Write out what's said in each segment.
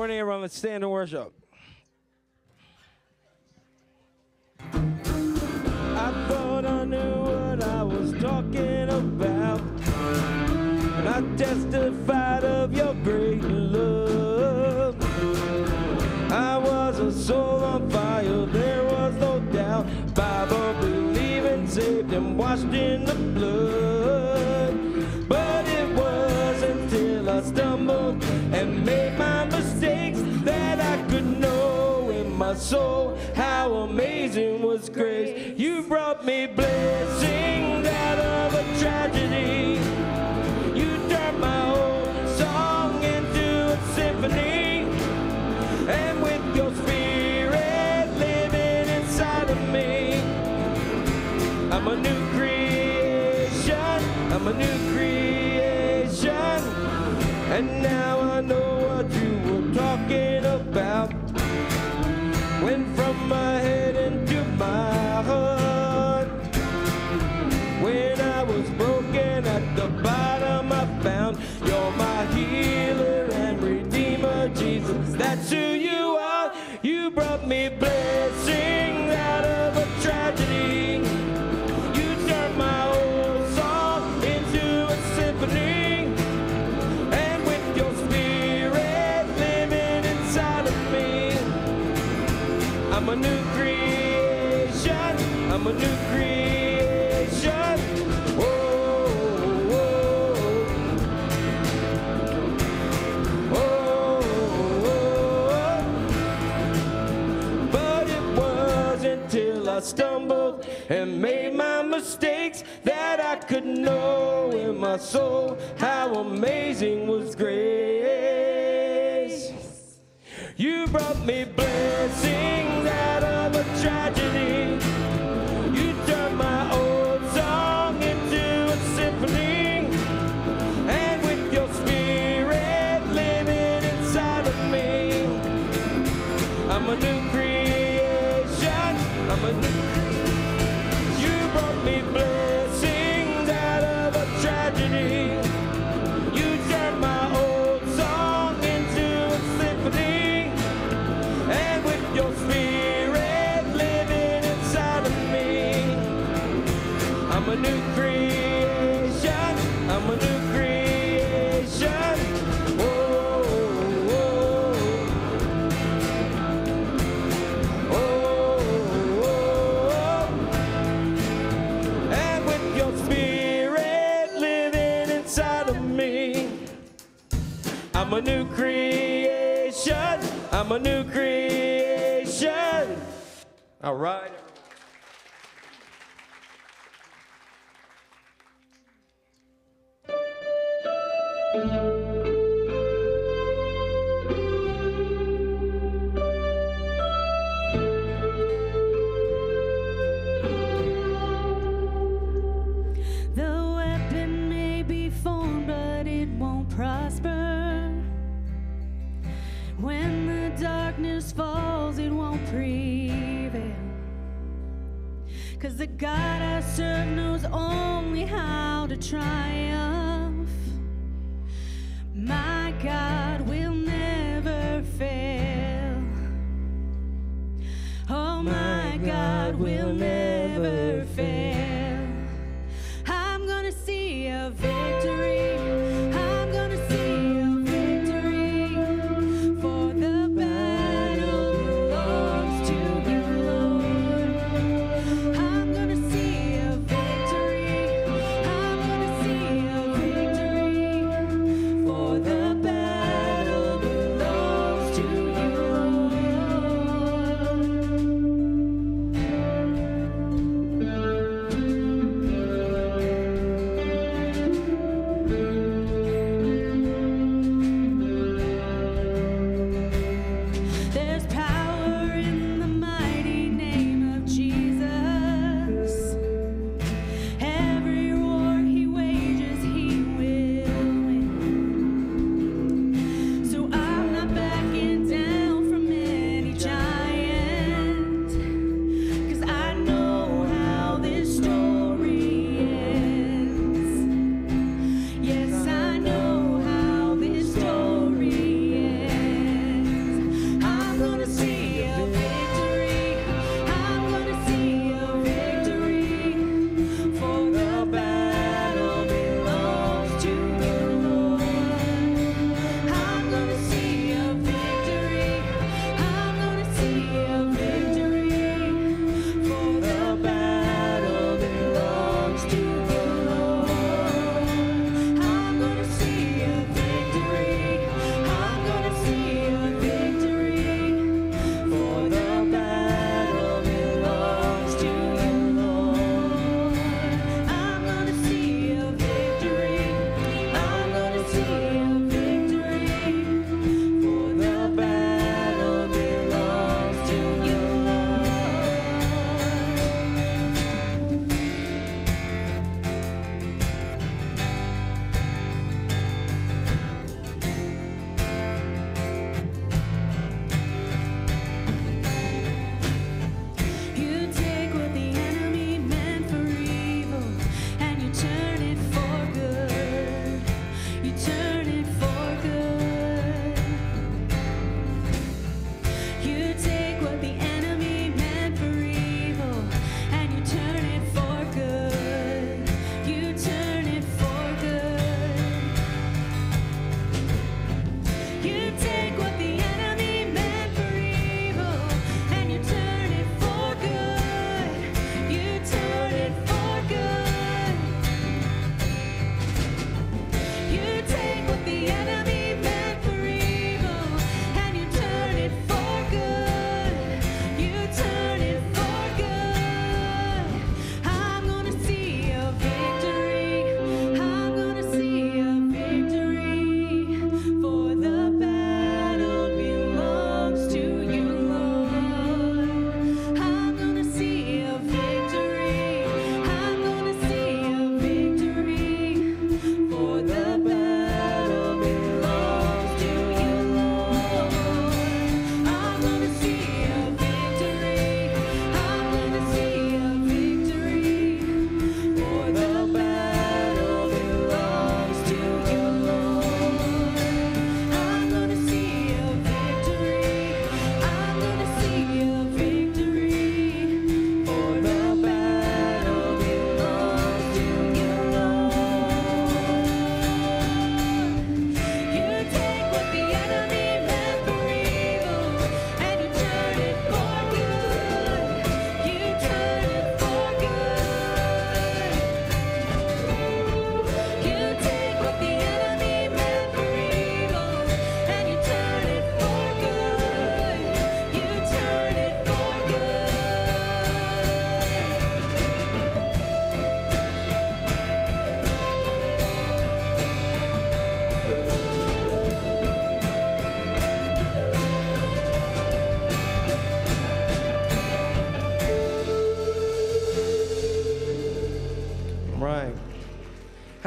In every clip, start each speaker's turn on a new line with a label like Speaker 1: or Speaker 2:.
Speaker 1: morning,
Speaker 2: everyone. Let's stand and worship. I thought I knew what I was talking about. And I testified of your great love. I was a soul on fire, there was no doubt. Bible believing, saved and washed in the blood. grace. You brought me bliss. and made my mistakes that I could know in my soul how amazing was grace. You brought me blessings out of a tragedy. right.
Speaker 3: God I serve knows only how to triumph. My God will never fail. Oh, my God will never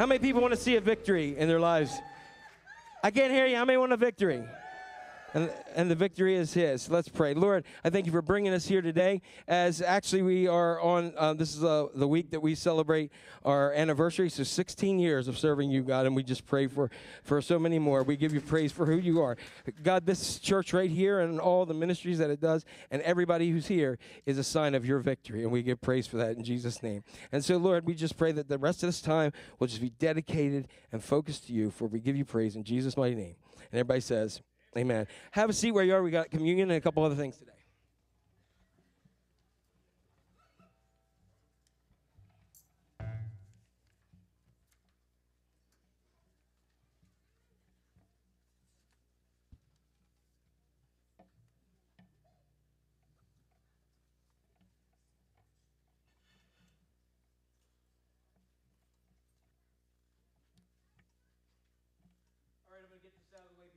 Speaker 2: How many people want to see a victory in their lives? I can't hear you. How many want a victory? And, the victory is His. Let's pray. Lord, I thank you for bringing us here today. As actually we are on, uh, this is uh, the week that we celebrate our anniversary. So 16 years of serving you, God, and we just pray for, for so many more. We give you praise for who you are. God, this church right here and all the ministries that it does, and everybody who's here is a sign of your victory. And we give praise for that in Jesus' name. And so, Lord, we just pray that the rest of this time will just be dedicated and focused to you, for we give you praise in Jesus' mighty name. And everybody says, Amen. Have a seat where you are. We got communion and a couple other things today.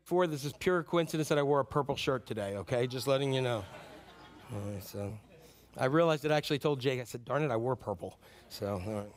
Speaker 2: Before this is pure coincidence that I wore a purple shirt today, okay? Just letting you know. So I realized it actually told Jake, I said, darn it, I wore purple. So, all right.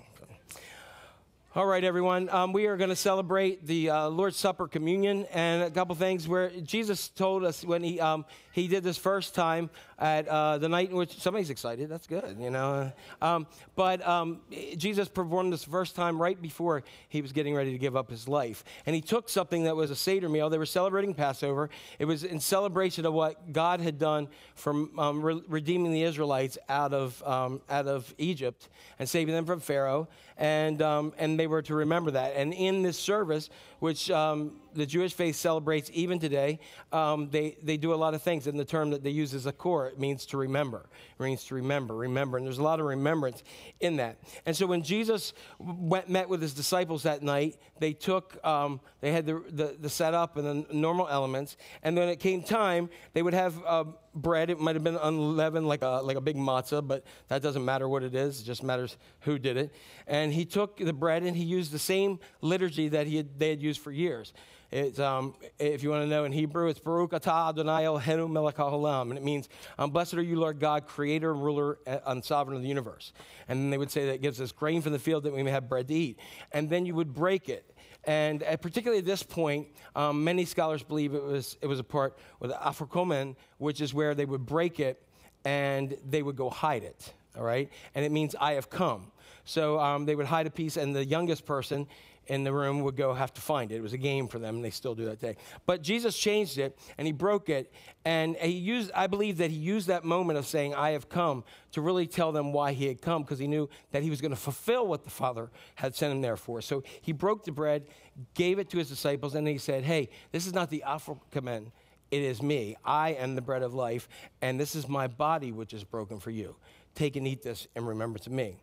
Speaker 2: All right, everyone. Um, we are going to celebrate the uh, Lord's Supper communion and a couple things where Jesus told us when he um, he did this first time at uh, the night in which somebody's excited. That's good, you know. Um, but um, Jesus performed this first time right before he was getting ready to give up his life, and he took something that was a seder meal. They were celebrating Passover. It was in celebration of what God had done from um, re- redeeming the Israelites out of um, out of Egypt and saving them from Pharaoh, and um, and they were to remember that. And in this service, which um, the Jewish faith celebrates even today, um, they, they do a lot of things. And the term that they use is akor. It means to remember. It means to remember, remember. And there's a lot of remembrance in that. And so when Jesus went, met with his disciples that night, they took, um, they had the, the, the setup and the normal elements. And then it came time, they would have uh, bread. It might have been unleavened, like a, like a big matzah, but that doesn't matter what it is. It just matters who did it. And he took the bread and he used the same liturgy that he had, they had used for years. It's, um, if you want to know in Hebrew, it's Baruch atah Adonai Eloheinu melech haolam, and it means, um, "Blessed are you, Lord God, Creator Ruler uh, and Sovereign of the universe." And then they would say that gives us grain from the field that we may have bread to eat. And then you would break it, and uh, particularly at this point, um, many scholars believe it was it was a part with afikomen, which is where they would break it and they would go hide it. All right, and it means I have come. So um, they would hide a piece, and the youngest person in the room would go have to find it. It was a game for them, and they still do that day. But Jesus changed it, and he broke it, and he used. I believe that he used that moment of saying, "I have come," to really tell them why he had come, because he knew that he was going to fulfill what the Father had sent him there for. So he broke the bread, gave it to his disciples, and he said, "Hey, this is not the afikomen." It is me. I am the bread of life, and this is my body which is broken for you. Take and eat this in remembrance of me.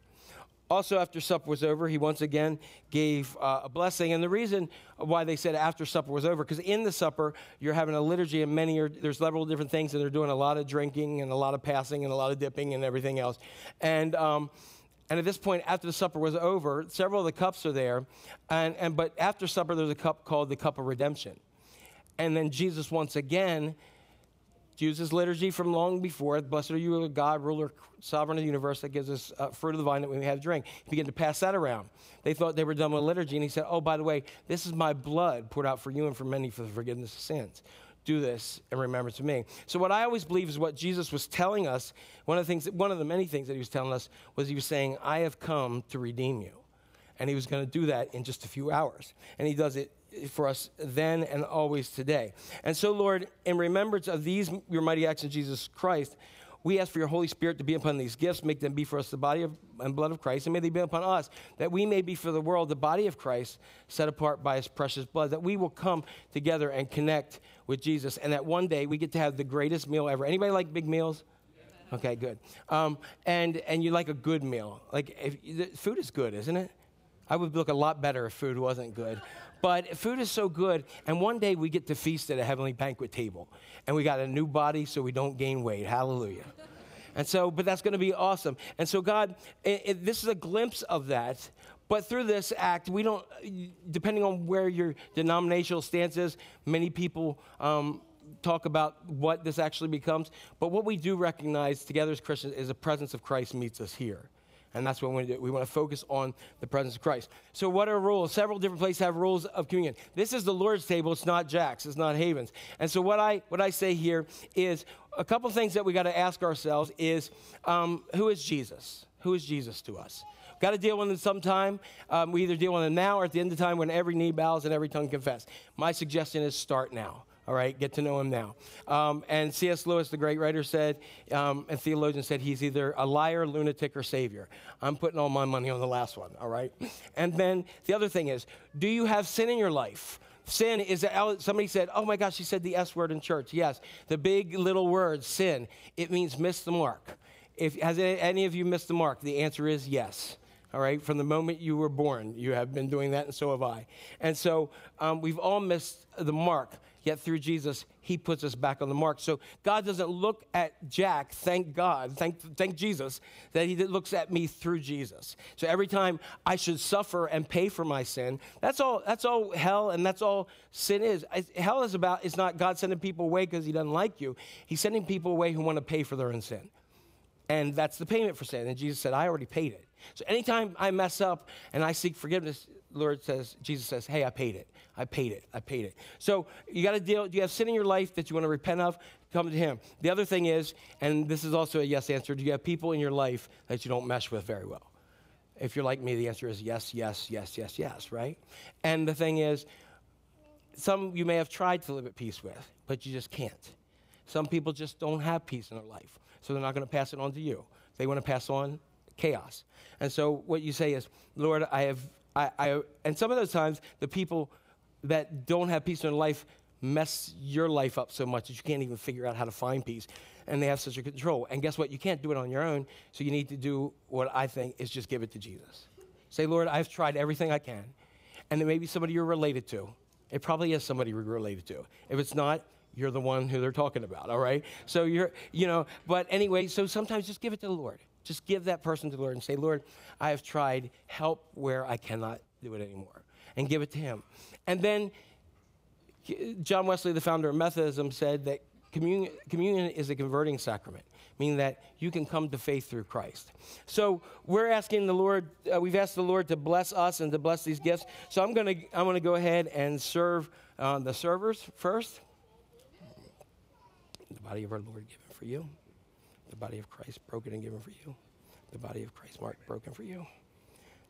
Speaker 2: Also, after supper was over, he once again gave uh, a blessing. And the reason why they said after supper was over, because in the supper, you're having a liturgy, and many are, there's several different things, and they're doing a lot of drinking, and a lot of passing, and a lot of dipping, and everything else. And, um, and at this point, after the supper was over, several of the cups are there. And, and, but after supper, there's a cup called the cup of redemption. And then Jesus once again uses liturgy from long before. Blessed are you, God, ruler, sovereign of the universe, that gives us uh, fruit of the vine that we may have to drink. He began to pass that around. They thought they were done with liturgy, and he said, Oh, by the way, this is my blood poured out for you and for many for the forgiveness of sins. Do this and remember to me. So, what I always believe is what Jesus was telling us. One of the things, one of the many things that he was telling us was he was saying, "I have come to redeem you," and he was going to do that in just a few hours, and he does it for us then and always today. And so, Lord, in remembrance of these, your mighty acts in Jesus Christ, we ask for your Holy Spirit to be upon these gifts, make them be for us the body of, and blood of Christ, and may they be upon us, that we may be for the world the body of Christ, set apart by his precious blood, that we will come together and connect with Jesus, and that one day we get to have the greatest meal ever. Anybody like big meals? Okay, good. Um, and, and you like a good meal. Like, if, the food is good, isn't it? I would look a lot better if food wasn't good. But food is so good, and one day we get to feast at a heavenly banquet table, and we got a new body so we don't gain weight. Hallelujah. And so, but that's going to be awesome. And so, God, it, it, this is a glimpse of that. But through this act, we don't, depending on where your denominational stance is, many people um, talk about what this actually becomes. But what we do recognize together as Christians is the presence of Christ meets us here. And that's what we want to do. We want to focus on the presence of Christ. So, what are rules? Several different places have rules of communion. This is the Lord's table. It's not Jack's. It's not Haven's. And so, what I what I say here is a couple things that we got to ask ourselves is, um, who is Jesus? Who is Jesus to us? Got to deal with him sometime. Um, we either deal with him now or at the end of time when every knee bows and every tongue confess. My suggestion is start now. All right, get to know him now. Um, and C.S. Lewis, the great writer, said, um, and theologian said, he's either a liar, lunatic, or savior. I'm putting all my money on the last one, all right? And then the other thing is, do you have sin in your life? Sin is, somebody said, oh my gosh, she said the S word in church. Yes, the big little word, sin. It means miss the mark. If, has any of you missed the mark? The answer is yes all right? From the moment you were born, you have been doing that, and so have I. And so um, we've all missed the mark, yet through Jesus, He puts us back on the mark. So God doesn't look at Jack, thank God, thank, thank Jesus, that He looks at me through Jesus. So every time I should suffer and pay for my sin, that's all, that's all hell and that's all sin is. Hell is about, it's not God sending people away because He doesn't like you, He's sending people away who want to pay for their own sin. And that's the payment for sin. And Jesus said, I already paid it. So anytime I mess up and I seek forgiveness, Lord says, Jesus says, hey, I paid it. I paid it. I paid it. So you got to deal. Do you have sin in your life that you want to repent of? Come to Him. The other thing is, and this is also a yes answer, do you have people in your life that you don't mesh with very well? If you're like me, the answer is yes, yes, yes, yes, yes, right? And the thing is, some you may have tried to live at peace with, but you just can't. Some people just don't have peace in their life, so they're not going to pass it on to you. They want to pass on chaos. And so what you say is, Lord, I have, I, I, and some of those times, the people that don't have peace in their life mess your life up so much that you can't even figure out how to find peace. And they have such a control. And guess what? You can't do it on your own. So you need to do what I think is just give it to Jesus. Say, Lord, I've tried everything I can. And it may be somebody you're related to. It probably is somebody you're related to. If it's not, you're the one who they're talking about, all right? So you're, you know, but anyway, so sometimes just give it to the Lord. Just give that person to the Lord and say, Lord, I have tried, help where I cannot do it anymore, and give it to Him. And then John Wesley, the founder of Methodism, said that communion, communion is a converting sacrament, meaning that you can come to faith through Christ. So we're asking the Lord, uh, we've asked the Lord to bless us and to bless these gifts. So I'm going to I'm gonna go ahead and serve uh, the servers first. The body of our Lord given for you the body of Christ broken and given for you, the body of Christ marked broken for you,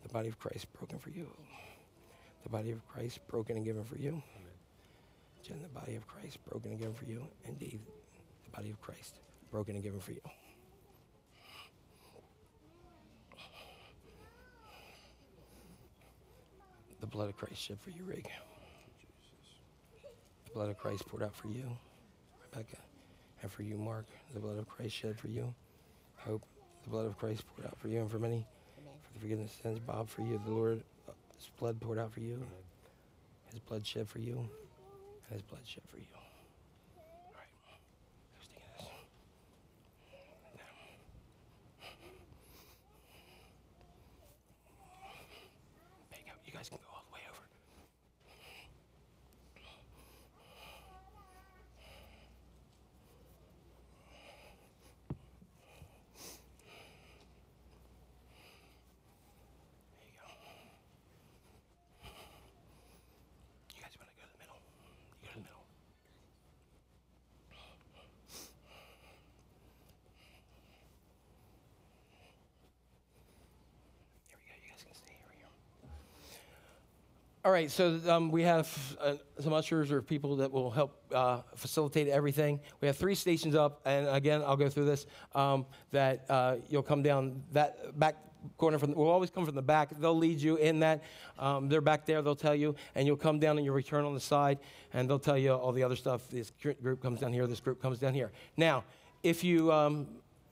Speaker 2: the body of Christ broken for you, the body of Christ broken and given for you. Jen, the body of Christ broken and given for you. And Indeed, the body of Christ broken and given for you. The blood of Christ shed for you, Rig. The blood of Christ poured out for you, Rebecca. And for you, Mark, the blood of Christ shed for you. Hope, the blood of Christ poured out for you and for many. For the forgiveness of sins, Bob, for you, the Lord, uh, his blood poured out for you. His blood shed for you. And his blood shed for you. All right. Who's taking this? Now. There you go. You guys can go all the way over. There you go. You guys want to go to the middle? You go to the middle. Here we go. You guys can stay here. here. All right, so um, we have uh, some ushers or people that will help uh, facilitate everything. We have three stations up, and again, I'll go through this. Um, that uh, you'll come down that back corner from. We'll always come from the back. They'll lead you in that. Um, they're back there. They'll tell you, and you'll come down and you'll return on the side, and they'll tell you all the other stuff. This group comes down here. This group comes down here. Now, if you um,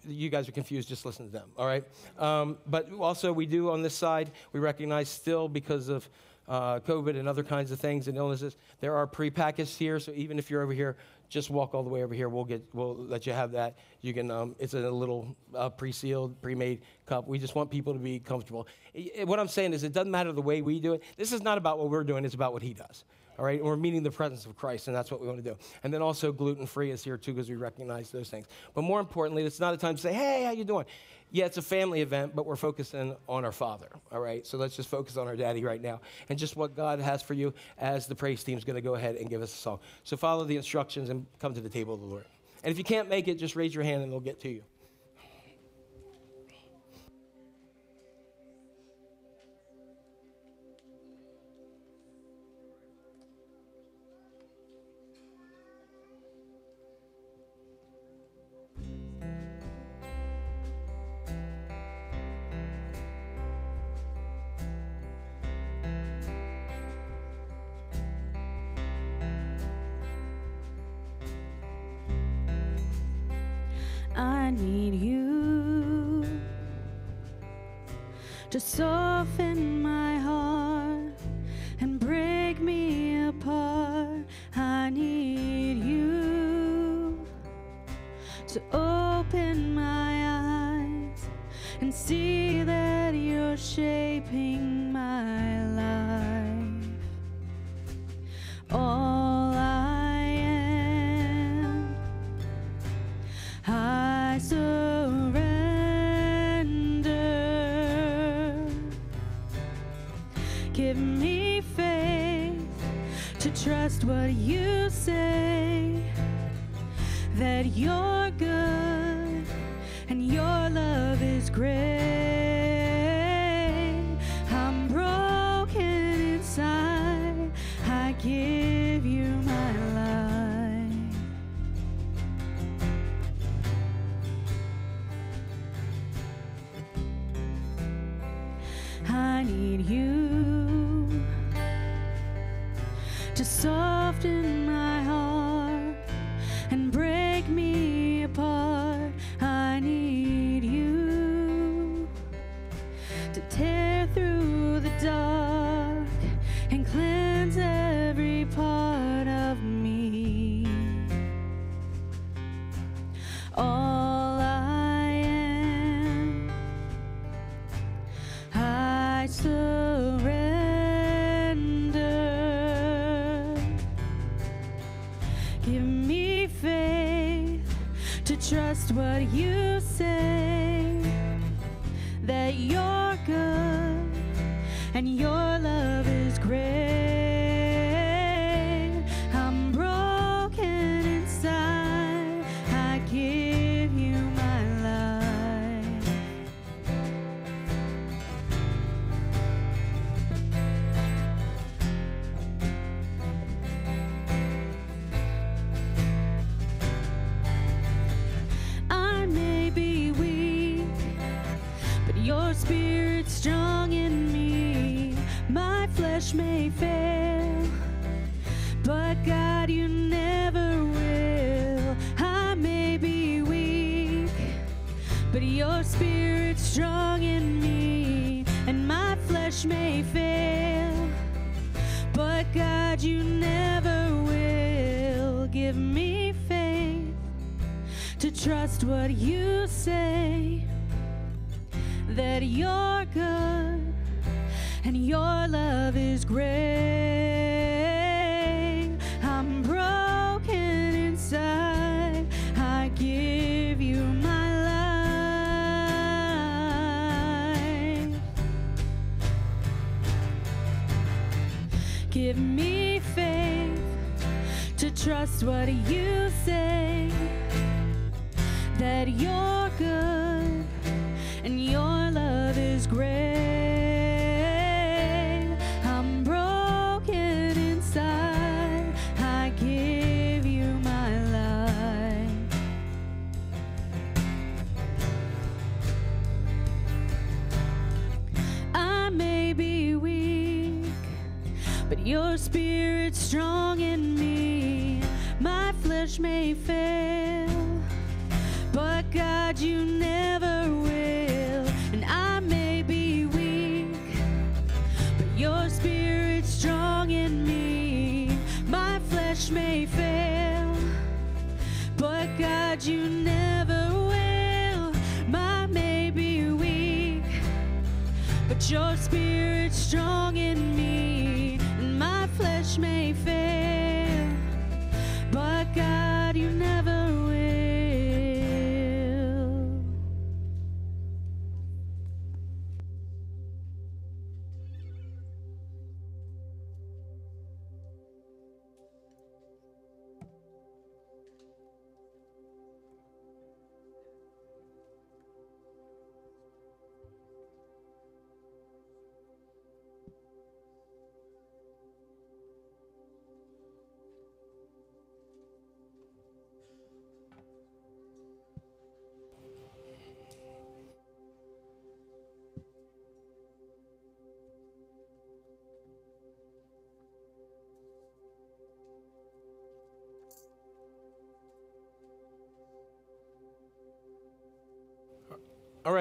Speaker 2: you guys are confused, just listen to them, all right? Um, but also, we do on this side, we recognize still because of uh, COVID and other kinds of things and illnesses, there are prepackaged here. So even if you're over here, just walk all the way over here. We'll get, we'll let you have that. You can, um, it's a little uh, pre-sealed, pre-made cup. We just want people to be comfortable. I- I- what I'm saying is, it doesn't matter the way we do it. This is not about what we're doing. It's about what He does. All right, we're meeting the presence of Christ, and that's what we want to do. And then also gluten free is here too, because we recognize those things. But more importantly, it's not a time to say, "Hey, how you doing?"
Speaker 4: Yeah, it's a family event, but we're focusing on our father. All right. So let's just focus on our daddy right now and just what God has for you as the praise team is going to go ahead and give us a song. So follow the instructions and come to the table of the Lord. And if you can't make it, just raise your hand and they'll get to you.
Speaker 3: Flesh may fail, but God, you never will. I may be weak, but your spirit's strong in me, and my flesh may fail, but God, you never will. Give me faith to trust what you say that you're good your love is great. I'm broken inside. I give you my life. Give me faith to trust what you say may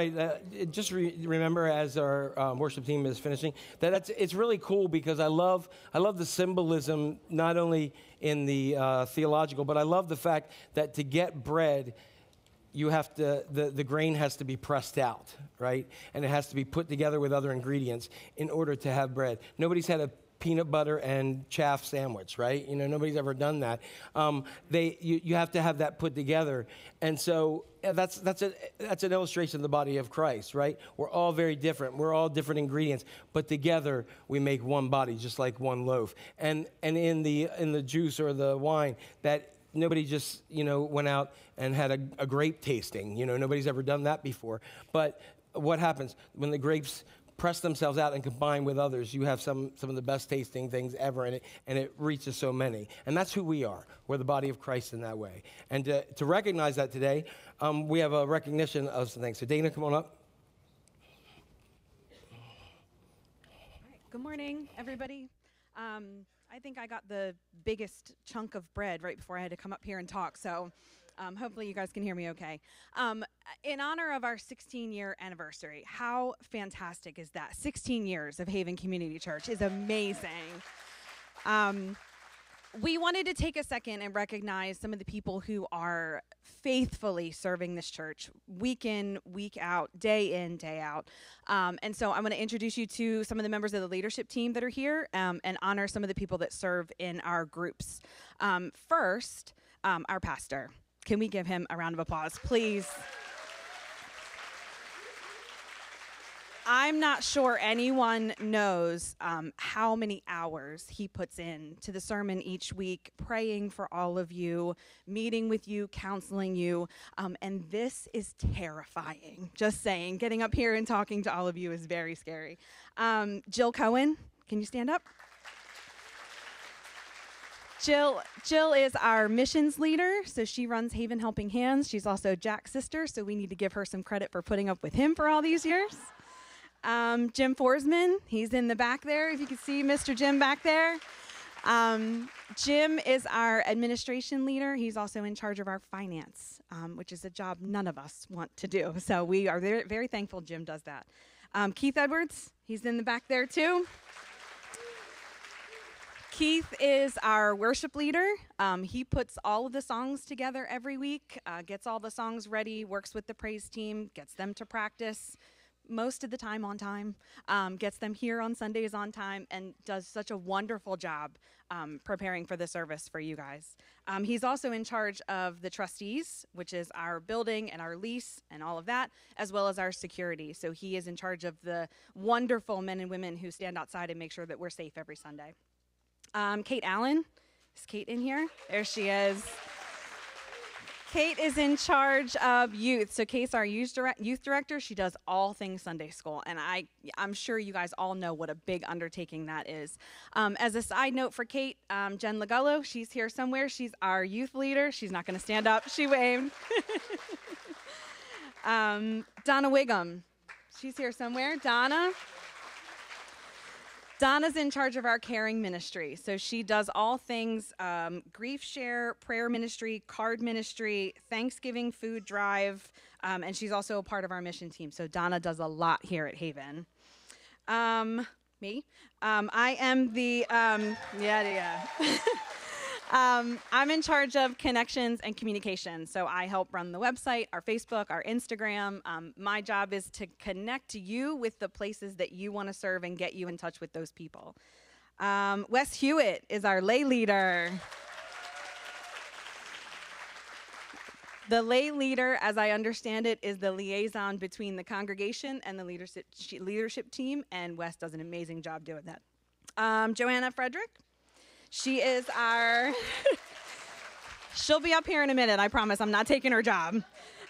Speaker 2: Uh, just re- remember as our um, worship team is finishing that that's, it's really cool because I love I love the symbolism not only in the uh, theological, but I love the fact that to get bread, you have to the, the grain has to be pressed out, right, and it has to be put together with other ingredients in order to have bread. Nobody's had a peanut butter and chaff sandwich, right? You know, nobody's ever done that. Um, they, you, you have to have that put together. And so that's, that's, a, that's an illustration of the body of Christ, right? We're all very different. We're all different ingredients, but together we make one body, just like one loaf. And, and in, the, in the juice or the wine, that nobody just you know went out and had a, a, grape tasting you know nobody's ever done that before but what happens when the grapes press themselves out and combine with others, you have some, some of the best tasting things ever, and it, and it reaches so many. And that's who we are. We're the body of Christ in that way. And to, to recognize that today, um, we have a recognition of some things. So, Dana, come on up.
Speaker 5: Good morning, everybody. Um, I think I got the biggest chunk of bread right before I had to come up here and talk, so um, hopefully, you guys can hear me okay. Um, in honor of our 16 year anniversary, how fantastic is that? 16 years of Haven Community Church is amazing. Um, we wanted to take a second and recognize some of the people who are faithfully serving this church week in, week out, day in, day out. Um, and so I'm going to introduce you to some of the members of the leadership team that are here um, and honor some of the people that serve in our groups. Um, first, um, our pastor. Can we give him a round of applause, please? I'm not sure anyone knows um, how many hours he puts in to the sermon each week, praying for all of you, meeting with you, counseling you. Um, and this is terrifying. Just saying, getting up here and talking to all of you is very scary. Um, Jill Cohen, can you stand up? Jill Jill is our missions leader, so she runs Haven Helping Hands. She's also Jack's sister, so we need to give her some credit for putting up with him for all these years. Um, Jim Forsman, he's in the back there. If you can see Mr. Jim back there. Um, Jim is our administration leader. He's also in charge of our finance, um, which is a job none of us want to do. So we are very, very thankful Jim does that. Um, Keith Edwards, he's in the back there too. Keith is our worship leader. Um, he puts all of the songs together every week, uh, gets all the songs ready, works with the praise team, gets them to practice most of the time on time, um, gets them here on Sundays on time, and does such a wonderful job um, preparing for the service for you guys. Um, he's also in charge of the trustees, which is our building and our lease and all of that, as well as our security. So he is in charge of the wonderful men and women who stand outside and make sure that we're safe every Sunday. Um, Kate Allen. Is Kate in here? There she is. Kate is in charge of youth. So Kate's our youth, youth director. She does all things Sunday school, and I, I'm sure you guys all know what a big undertaking that is. Um, as a side note for Kate, um, Jen Lagullo, she's here somewhere. She's our youth leader. She's not going to stand up. She waved. um, Donna Wiggum, she's here somewhere. Donna. Donna's in charge of our caring ministry. So she does all things um, grief share, prayer ministry, card ministry, Thanksgiving food drive, um, and she's also a part of our mission team. So Donna does a lot here at Haven. Um, me. Um, I am the, um, yeah, yeah. Um, I'm in charge of connections and communication. So I help run the website, our Facebook, our Instagram. Um, my job is to connect you with the places that you want to serve and get you in touch with those people. Um, Wes Hewitt is our lay leader. The lay leader, as I understand it, is the liaison between the congregation and the leadership, leadership team, and Wes does an amazing job doing that. Um, Joanna Frederick, she is our. she'll be up here in a minute. I promise. I'm not taking her job.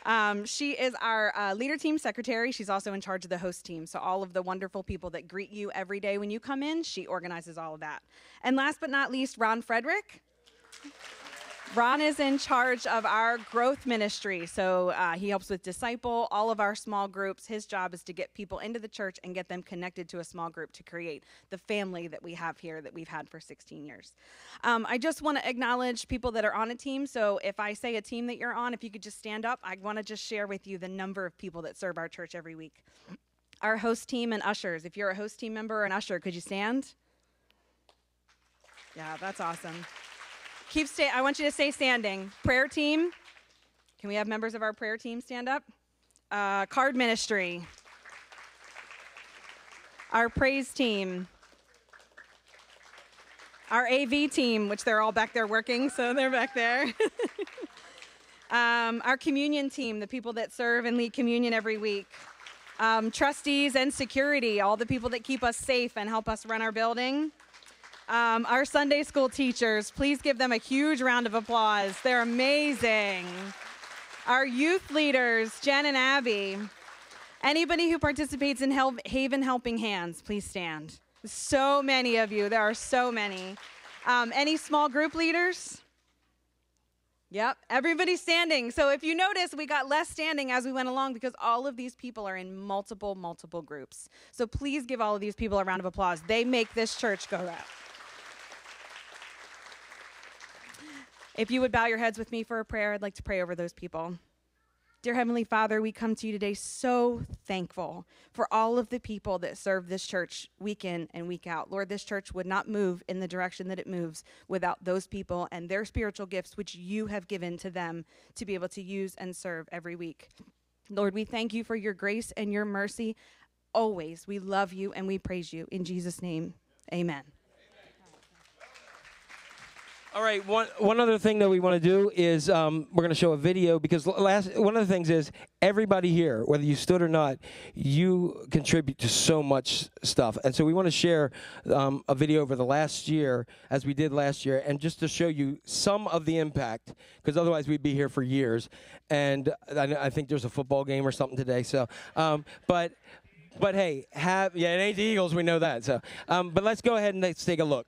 Speaker 5: Um, she is our uh, leader team secretary. She's also in charge of the host team. So, all of the wonderful people that greet you every day when you come in, she organizes all of that. And last but not least, Ron Frederick. Ron is in charge of our growth ministry. So uh, he helps with disciple, all of our small groups. His job is to get people into the church and get them connected to a small group to create the family that we have here that we've had for 16 years. Um, I just want to acknowledge people that are on a team. So if I say a team that you're on, if you could just stand up, I want to just share with you the number of people that serve our church every week. Our host team and ushers. If you're a host team member or an usher, could you stand? Yeah, that's awesome. Keep stay. I want you to stay standing. Prayer team. Can we have members of our prayer team stand up? Uh, card ministry. Our praise team. Our AV team, which they're all back there working, so they're back there. um, our communion team, the people that serve and lead communion every week. Um, trustees and security, all the people that keep us safe and help us run our building. Um, our Sunday school teachers, please give them a huge round of applause. They're amazing. Our youth leaders, Jen and Abby. Anybody who participates in Hel- Haven Helping Hands, please stand. So many of you. There are so many. Um, any small group leaders? Yep, everybody's standing. So if you notice, we got less standing as we went along because all of these people are in multiple, multiple groups. So please give all of these people a round of applause. They make this church go round. If you would bow your heads with me for a prayer, I'd like to pray over those people. Dear Heavenly Father, we come to you today so thankful for all of the people that serve this church week in and week out. Lord, this church would not move in the direction that it moves without those people and their spiritual gifts, which you have given to them to be able to use and serve every week. Lord, we thank you for your grace and your mercy always. We love you and we praise you. In Jesus' name, amen.
Speaker 2: All right. One one other thing that we want to do is um, we're going to show a video because last one of the things is everybody here, whether you stood or not, you contribute to so much stuff, and so we want to share um, a video over the last year as we did last year, and just to show you some of the impact because otherwise we'd be here for years. And I, I think there's a football game or something today. So, um, but. But hey, have yeah, it ain't the Eagles. We know that. So, um, but let's go ahead and let's take a look.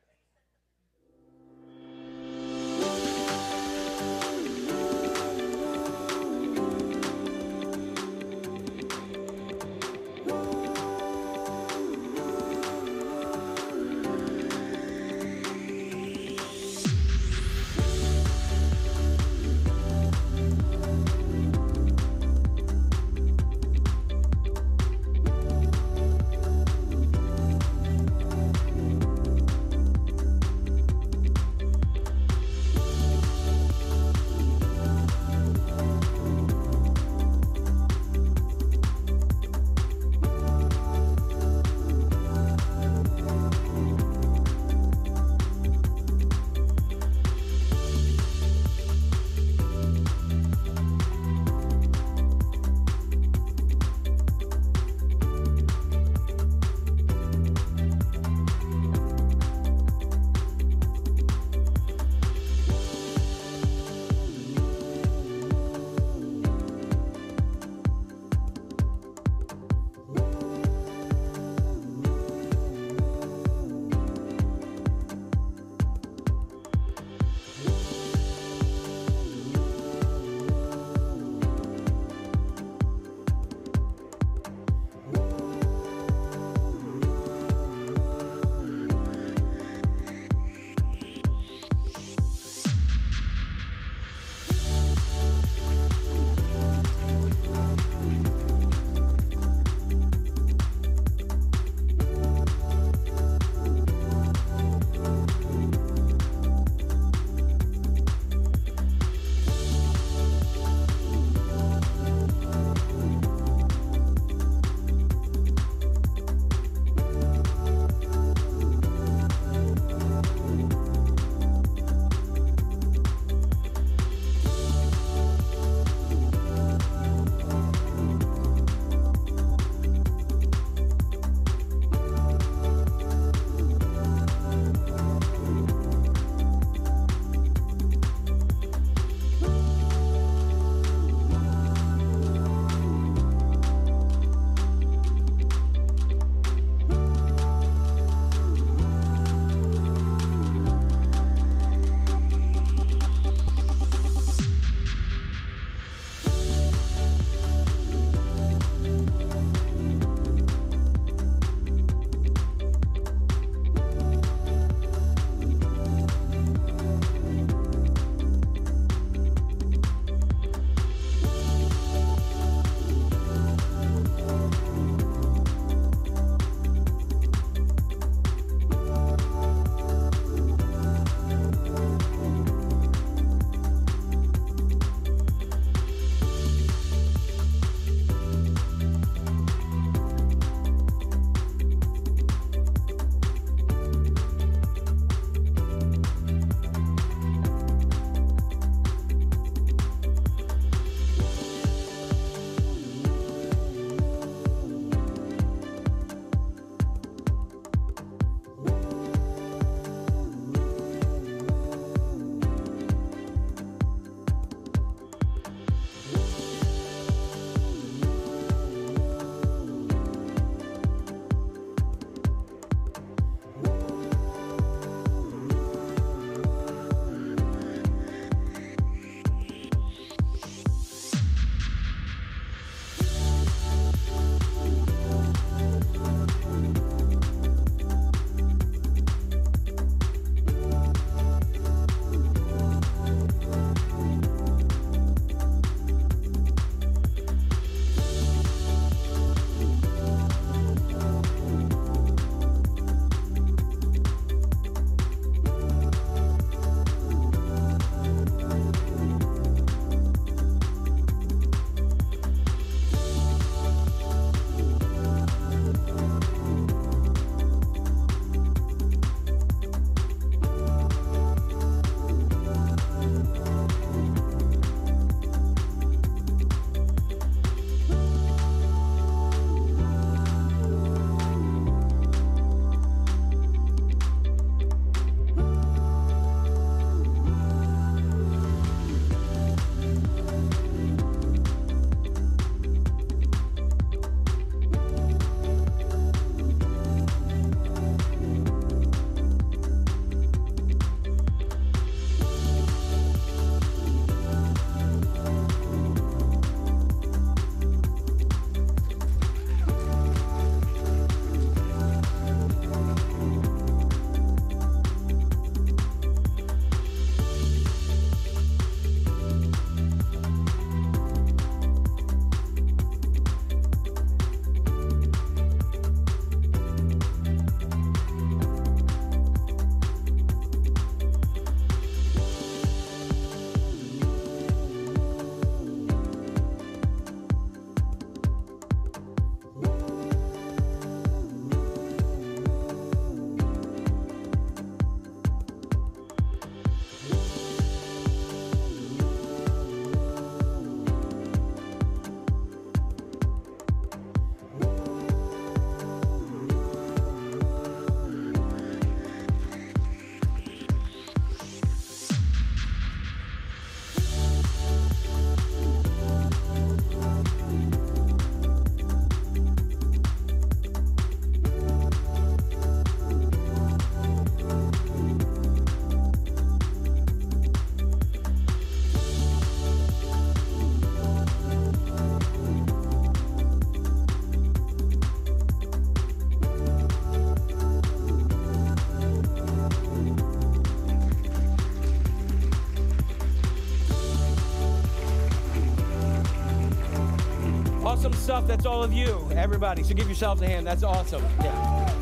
Speaker 4: Awesome stuff. That's all of you, everybody. So give yourselves a hand. That's awesome. Yeah.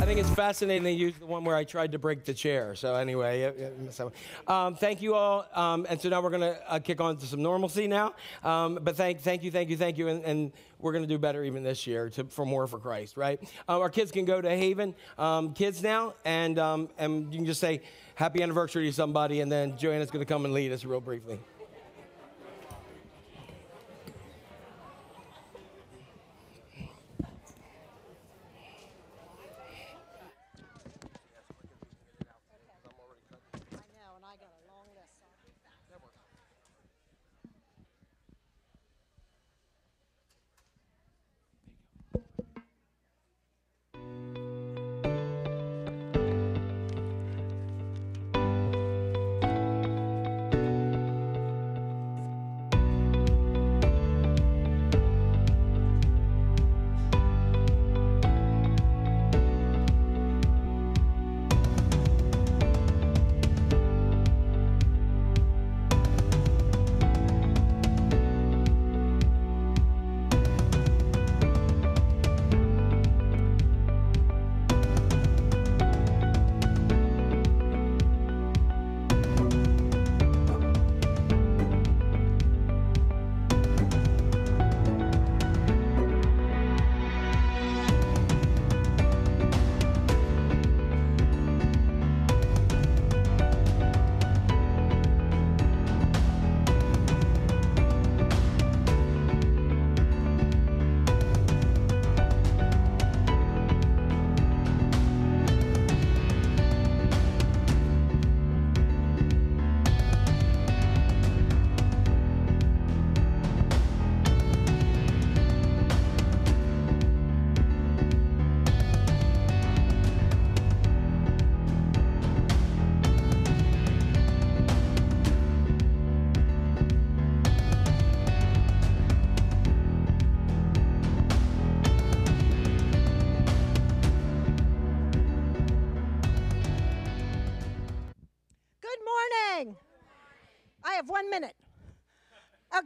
Speaker 4: I think it's fascinating they used the one where I tried to break the chair. So anyway, so, um, thank you all. Um, and so now we're going to uh, kick on to some normalcy now. Um, but thank, thank you, thank you, thank you. And, and we're going to do better even this year to, for more for Christ, right? Um, our kids can go to Haven um, Kids now, and, um, and you can just say happy anniversary to somebody, and then Joanna's going to come and lead us real briefly.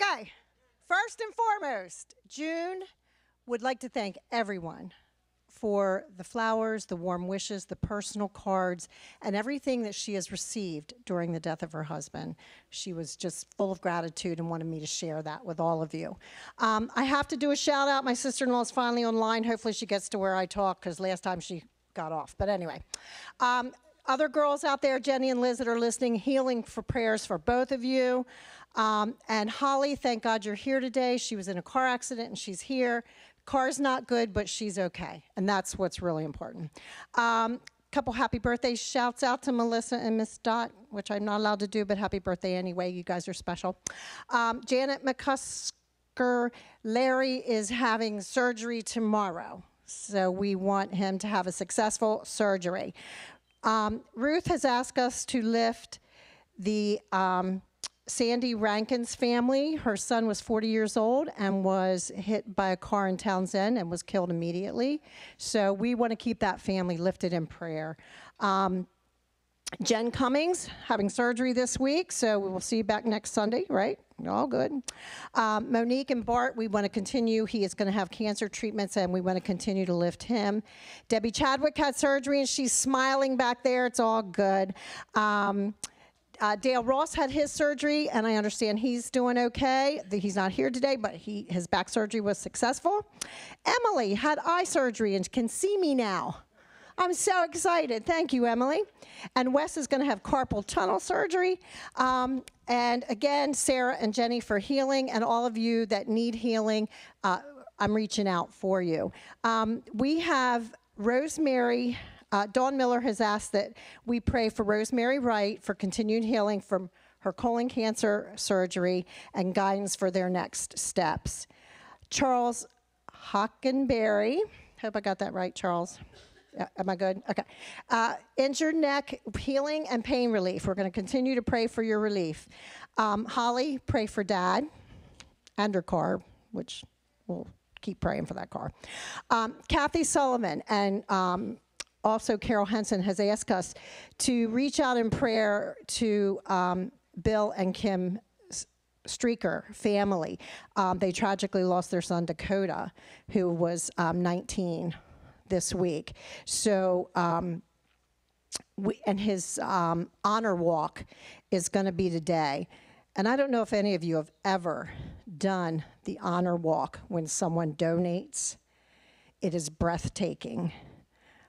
Speaker 6: Okay. First and foremost, June would like to thank everyone for the flowers, the warm wishes, the personal cards, and everything that she has received during the death of her husband. She was just full of gratitude and wanted me to share that with all of you. Um, I have to do a shout out. My sister in law is finally online. Hopefully, she gets to where I talk because last time she got off. But anyway, um, other girls out there, Jenny and Liz, that are listening, healing for prayers for both of you. Um, and Holly, thank God you're here today. She was in a car accident and she's here. Car's not good, but she's okay. And that's what's really important. Um, couple happy birthday shouts out to Melissa and Miss Dot, which I'm not allowed to do, but happy birthday anyway. You guys are special. Um, Janet McCusker, Larry is having surgery tomorrow. So we want him to have a successful surgery. Um, Ruth has asked us to lift the um, Sandy Rankin's family. Her son was 40 years old and was hit by a car in Townsend and was killed immediately. So we want to keep that family lifted in prayer. Um, Jen Cummings having surgery this week, so we will see you back next Sunday, right? All good. Um, Monique and Bart, we want to continue. He is going to have cancer treatments, and we want to continue to lift him. Debbie Chadwick had surgery, and she's smiling back there. It's all good. Um, uh, Dale Ross had his surgery, and I understand he's doing okay. He's not here today, but he his back surgery was successful. Emily had eye surgery and can see me now. I'm so excited. Thank you, Emily. And Wes is going to have carpal tunnel surgery. Um, and again, Sarah and Jenny for healing, and all of you that need healing, uh, I'm reaching out for you. Um, we have Rosemary. Uh, Dawn Miller has asked that we pray for Rosemary Wright for continued healing from her colon cancer surgery and guidance for their next steps. Charles Hockenberry, hope I got that right, Charles. Am I good? Okay. Uh, injured neck, healing and pain relief. We're going to continue to pray for your relief. Um, Holly, pray for dad and her car, which we'll keep praying for that car. Um, Kathy Sullivan and um, also Carol Henson has asked us to reach out in prayer to um, Bill and Kim Streaker family. Um, they tragically lost their son Dakota, who was um, 19 this week. So, um, we, and his um, honor walk is going to be today. And I don't know if any of you have ever done the honor walk when someone donates. It is breathtaking.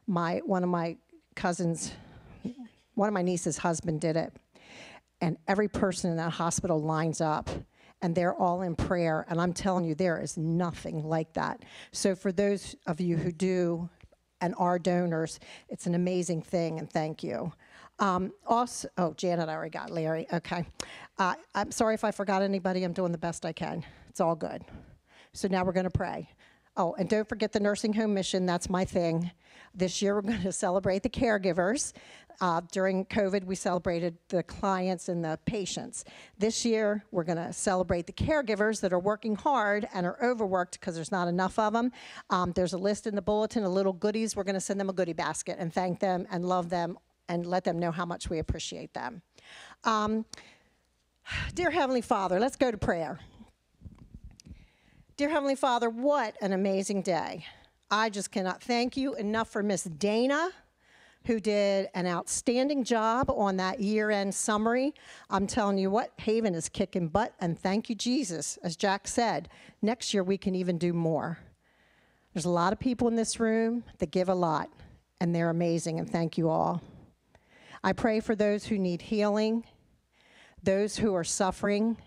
Speaker 6: My one of my cousins, one of my niece's husband did it, and every person in that hospital lines up and they're all in prayer. And i'm telling you there is nothing like that. So for those of you who do and are donors it's an amazing thing and thank you. Um, also oh janet i already got larry. Okay. Uh, i'm sorry if i forgot anybody. I'm doing the best i can. It's all good. So now we're going to pray. Oh, and don't forget the nursing home mission. That's my thing. This year, we're going to celebrate the caregivers. Uh, during COVID, we celebrated the clients and the patients. This year, we're going to celebrate the caregivers that are working hard and are overworked because there's not enough of them. Um, there's a list in the bulletin of little goodies. We're going to send them a goodie basket and thank them and love them and let them know how much we appreciate them. Um, dear Heavenly Father, let's go to prayer. Dear Heavenly Father, what an amazing day. I just cannot thank you enough for Miss Dana, who did an outstanding job on that year end summary. I'm telling you what, Haven is kicking butt, and thank you, Jesus. As Jack said, next year we can even do more. There's a lot of people in this room that give a lot, and they're amazing, and thank you all. I pray for those who need healing, those who are suffering,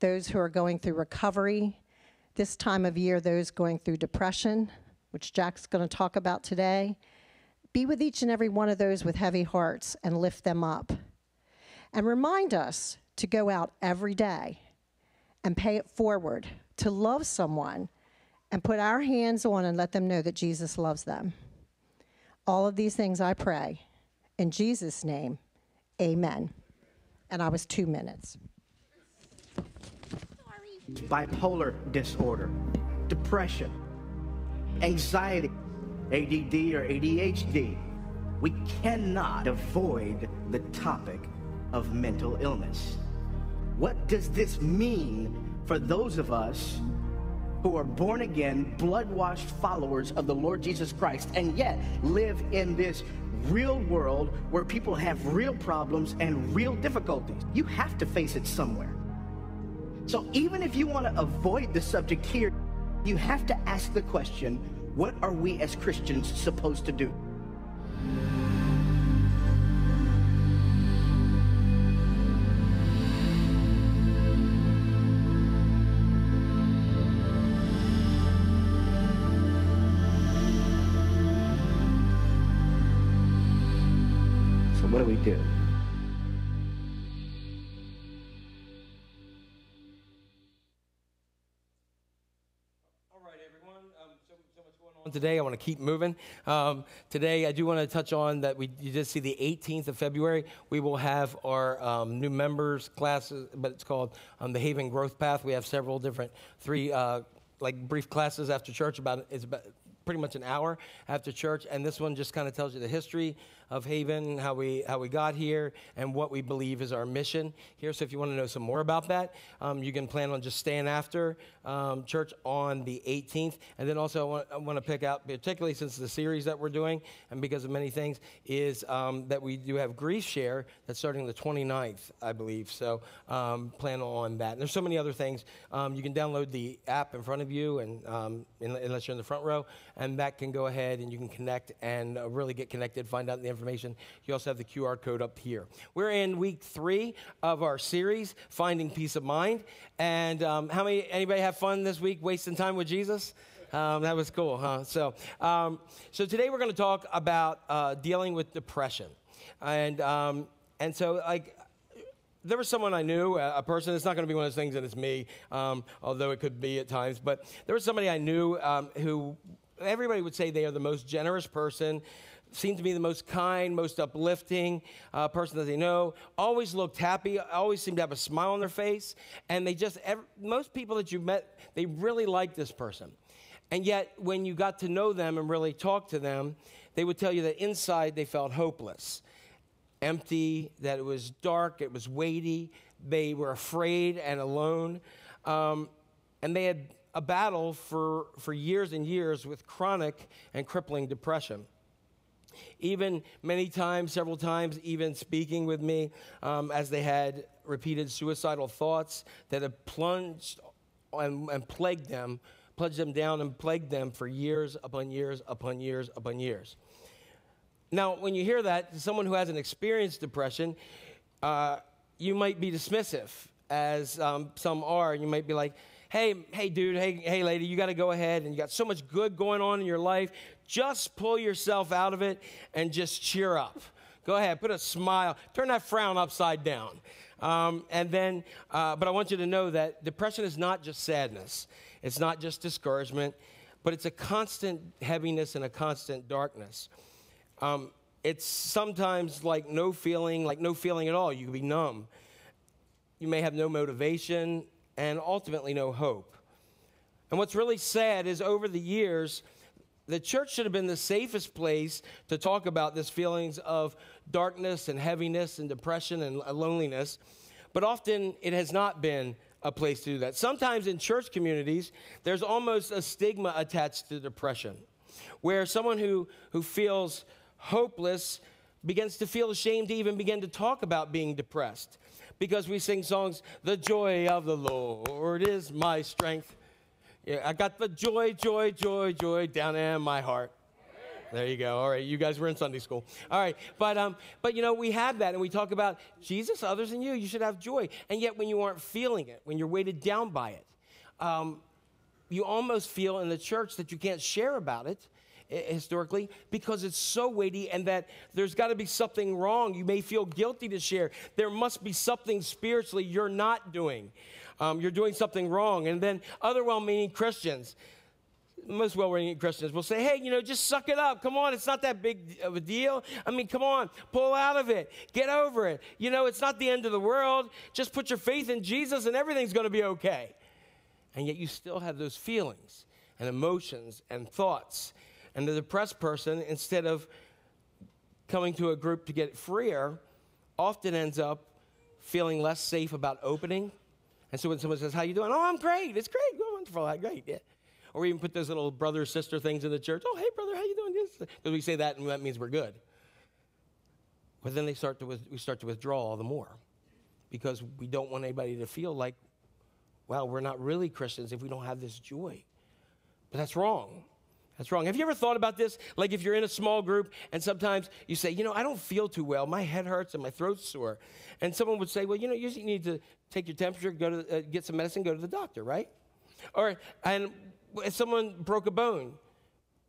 Speaker 6: those who are going through recovery, this time of year, those going through depression, which Jack's going to talk about today. Be with each and every one of those with heavy hearts and lift them up. And remind us to go out every day and pay it forward, to love someone and put our hands on and let them know that Jesus loves them. All of these things I pray. In Jesus' name, amen. And I was two minutes.
Speaker 7: bipolar disorder, depression, anxiety, ADD or ADHD. We cannot avoid the topic of mental illness. What does this mean for those of us who are born again, blood washed followers of the Lord Jesus Christ, and yet live in this real world where people have real problems and real difficulties? You have to face it somewhere. So even if you want to avoid the subject here, you have to ask the question, what are we as Christians supposed to do? So,
Speaker 2: much going on today. I want to keep moving. Um, today, I do want to touch on that we you just see the 18th of February. We will have our um, new members classes, but it's called um, the Haven Growth Path. We have several different three uh, like brief classes after church. About it's about pretty much an hour after church, and this one just kind of tells you the history of Haven, how we how we got here, and what we believe is our mission here. So if you want to know some more about that, um, you can plan on just staying after um, church on the 18th, and then also I want, I want to pick out, particularly since the series that we're doing, and because of many things, is um, that we do have Grief Share that's starting the 29th, I believe. So um, plan on that. And there's so many other things. Um, you can download the app in front of you, and um, in- unless you're in the front row, and that can go ahead and you can connect and uh, really get connected, find out the information. You also have the QR code up here. We're in week three of our series, Finding Peace of Mind. And um, how many, anybody have fun this week wasting time with Jesus? Um, that was cool, huh? So, um, so today we're going to talk about uh, dealing with depression. And, um, and so, like, there was someone I knew, a a person. It's not going to be one of those things that it's me, um, although it could be at times. But there was somebody I knew um, who everybody would say they are the most generous person, seemed to be the most kind, most uplifting uh, person that they know. Always looked happy. Always seemed to have a smile on their face. And they just ev most people that you met, they really liked this person. And yet, when you got to know them and really talk to them, they would tell you that inside they felt hopeless empty, that it was dark, it was weighty. They were afraid and alone. Um, and they had a battle for, for years and years with chronic and crippling depression even many times, several times, even speaking with me um, as they had repeated suicidal thoughts that had plunged and, and plagued them, plunged them down and plagued them for years upon years upon years upon years. Now, when you hear that, someone who hasn't experienced depression, uh, you might be dismissive, as um, some are. You might be like, hey, hey, dude, hey, hey, lady, you got to go ahead and you got so much good going on in your life. Just pull yourself out of it and just cheer up. Go ahead, put a smile, turn that frown upside down. Um, and then, uh, but I want you to know that depression is not just sadness, it's not just discouragement, but it's a constant heaviness and a constant darkness. Um, it's sometimes like no feeling, like no feeling at all. You can be numb. You may have no motivation and ultimately no hope. And what's really sad is over the years, the church should have been the safest place to talk about this feelings of darkness and heaviness and depression and loneliness, but often it has not been a place to do that. Sometimes in church communities, there's almost a stigma attached to depression, where someone who, who feels hopeless begins to feel ashamed to even begin to talk about being depressed because we sing songs, The joy of the Lord is my strength. Yeah, I got the joy, joy, joy, joy down in my heart. There you go. All right, you guys were in Sunday school. All right, but um, but you know we have that, and we talk about Jesus, others, and you. You should have joy, and yet when you aren't feeling it, when you're weighted down by it, um, you almost feel in the church that you can't share about it historically because it's so weighty and that there's got to be something wrong. You may feel guilty to share. There must be something spiritually you're not doing. Um, you're doing something wrong. And then other well meaning Christians, most well meaning Christians will say, hey, you know, just suck it up. Come on, it's not that big of a deal. I mean, come on, pull out of it, get over it. You know, it's not the end of the world. Just put your faith in Jesus and everything's going to be okay. And yet you still have those feelings and emotions and thoughts. And the depressed person, instead of coming to a group to get freer, often ends up feeling less safe about opening. And so when someone says, "How you doing?" "Oh, I'm great. It's great. Oh, wonderful. Ah, Great." Yeah. Or we even put those little brother sister things in the church. "Oh, hey brother, how you doing?" Because we say that and that means we're good. But then they start to we start to withdraw all the more because we don't want anybody to feel like, well, we're not really Christians if we don't have this joy. But that's wrong. That's wrong. Have you ever thought about this? Like if you're in a small group and sometimes you say, you know, I don't feel too well. My head hurts and my throat's sore. And someone would say, well, you know, you need to take your temperature, go to, uh, get some medicine, go to the doctor, right? Or, and if someone broke a bone,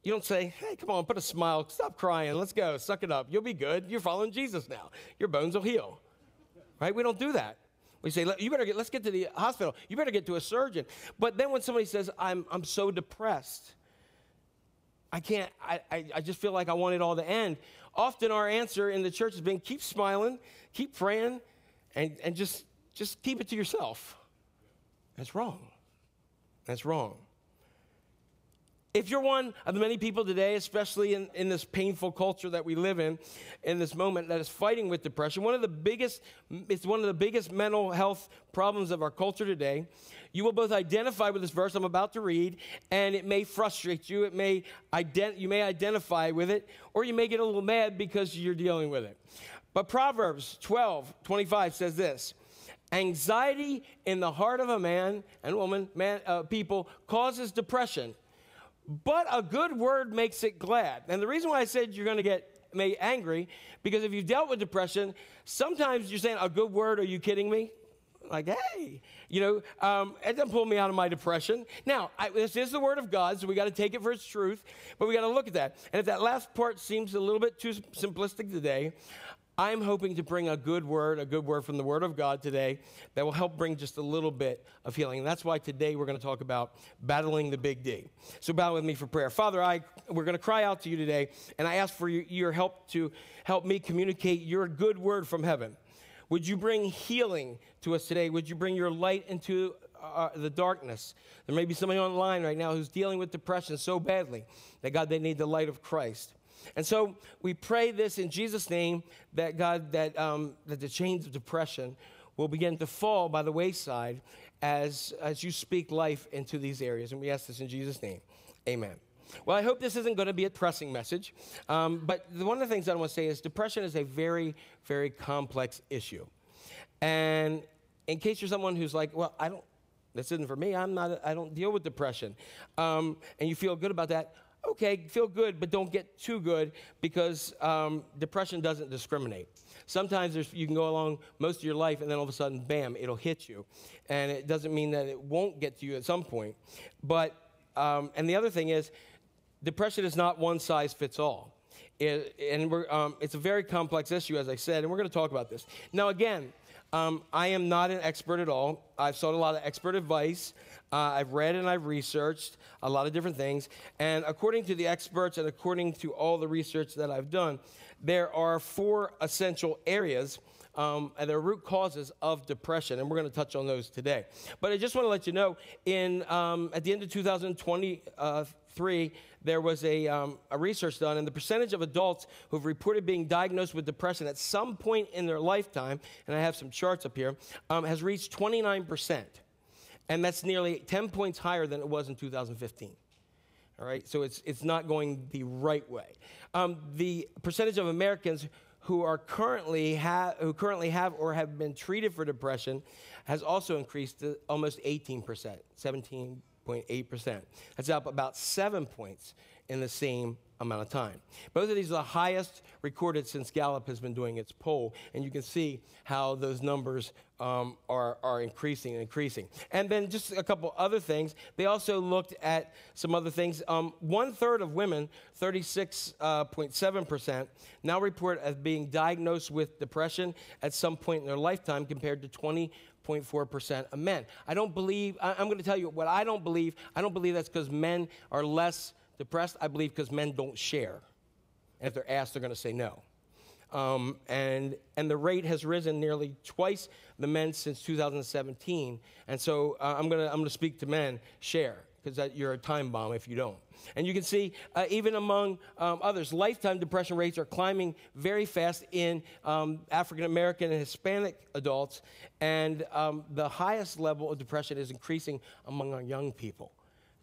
Speaker 2: you don't say, hey, come on, put a smile, stop crying, let's go, suck it up. You'll be good. You're following Jesus now. Your bones will heal. Right? We don't do that. We say, you better get, let's get to the hospital. You better get to a surgeon. But then when somebody says, I'm, I'm so depressed, I can't, I, I, I just feel like I want it all to end. Often our answer in the church has been keep smiling, keep praying, and, and just, just keep it to yourself. That's wrong. That's wrong. If you're one of the many people today, especially in, in this painful culture that we live in, in this moment that is fighting with depression, one of the biggest, it's one of the biggest mental health problems of our culture today. You will both identify with this verse I'm about to read, and it may frustrate you. It may ident- you may identify with it, or you may get a little mad because you're dealing with it. But Proverbs 12, 25 says this. Anxiety in the heart of a man and woman, man, uh, people, causes depression, but a good word makes it glad. And the reason why I said you're going to get may angry, because if you've dealt with depression, sometimes you're saying a good word. Are you kidding me? Like, hey, you know, um, it doesn't pull me out of my depression. Now, I, this is the word of God, so we got to take it for its truth, but we got to look at that. And if that last part seems a little bit too simplistic today, I'm hoping to bring a good word, a good word from the Word of God today that will help bring just a little bit of healing. And that's why today we're going to talk about battling the big D. So bow with me for prayer. Father, I, we're going to cry out to you today, and I ask for your, help to help me communicate your good word from heaven. Would you bring healing to us today? Would you bring your light into uh, the darkness? There may be somebody online right now who's dealing with depression so badly that, God, they need the light of Christ. And so we pray this in Jesus' name that God, that, um, that the chains of depression will begin to fall by the wayside as, as you speak life into these areas. And we ask this in Jesus' name. Amen. Well, I hope this isn't going to be a pressing message. Um, but the- one of the things I want to say is depression is a very, very complex issue. And in case you're someone who's like, well, I don't, this isn't for me. I'm not, I don't deal with depression. Um, and you feel good about that. Okay, feel good, but don't get too good because um, depression doesn't discriminate. Sometimes you can go along most of your life and then all of a sudden, bam, it'll hit you. And it doesn't mean that it won't get to you at some point. But, um, and the other thing is, depression is not one size fits all. It, and um, it's a very complex issue, as I said, and we're going to talk about this. Now, again, um, I am not an expert at all. I've sought a lot of expert advice. Uh, I've read and I've researched a lot of different things. And according to the experts and according to all the research that I've done, there are four essential areas um, and the root causes of depression, and we're going to touch on those today. But I just want to let you know, in um, at the end of 2023, there was a, um, a research done, and the percentage of adults who've reported being diagnosed with depression at some point in their lifetime, and I have some charts up here, um, has reached 29 percent, and that's nearly 10 points higher than it was in 2015. All right, so it's, it's not going the right way. Um, the percentage of Americans who are currently have, who currently have or have been treated for depression has also increased to almost 18%, 17.8%. That's up about seven points in the same amount of time. Both of these are the highest recorded since Gallup has been doing its poll, and you can see how those numbers um, are, are increasing and increasing. And then just a couple other things. They also looked at some other things. Um, one third of women, 36.7%, now report as being diagnosed with depression at some point in their lifetime compared to 20.4% of men. I don't believe, I, I'm going to tell you what I don't believe. I don't believe that's because men are less depressed. I believe because men don't share. And if they're asked, they're going to say no. Um, and, and the rate has risen nearly twice the men since 2017. And so uh, I'm going to I'm gonna speak to men, share, because you're a time bomb if you don't. And you can see, uh, even among um, others, lifetime depression rates are climbing very fast in um, African American and Hispanic adults. And um, the highest level of depression is increasing among our young people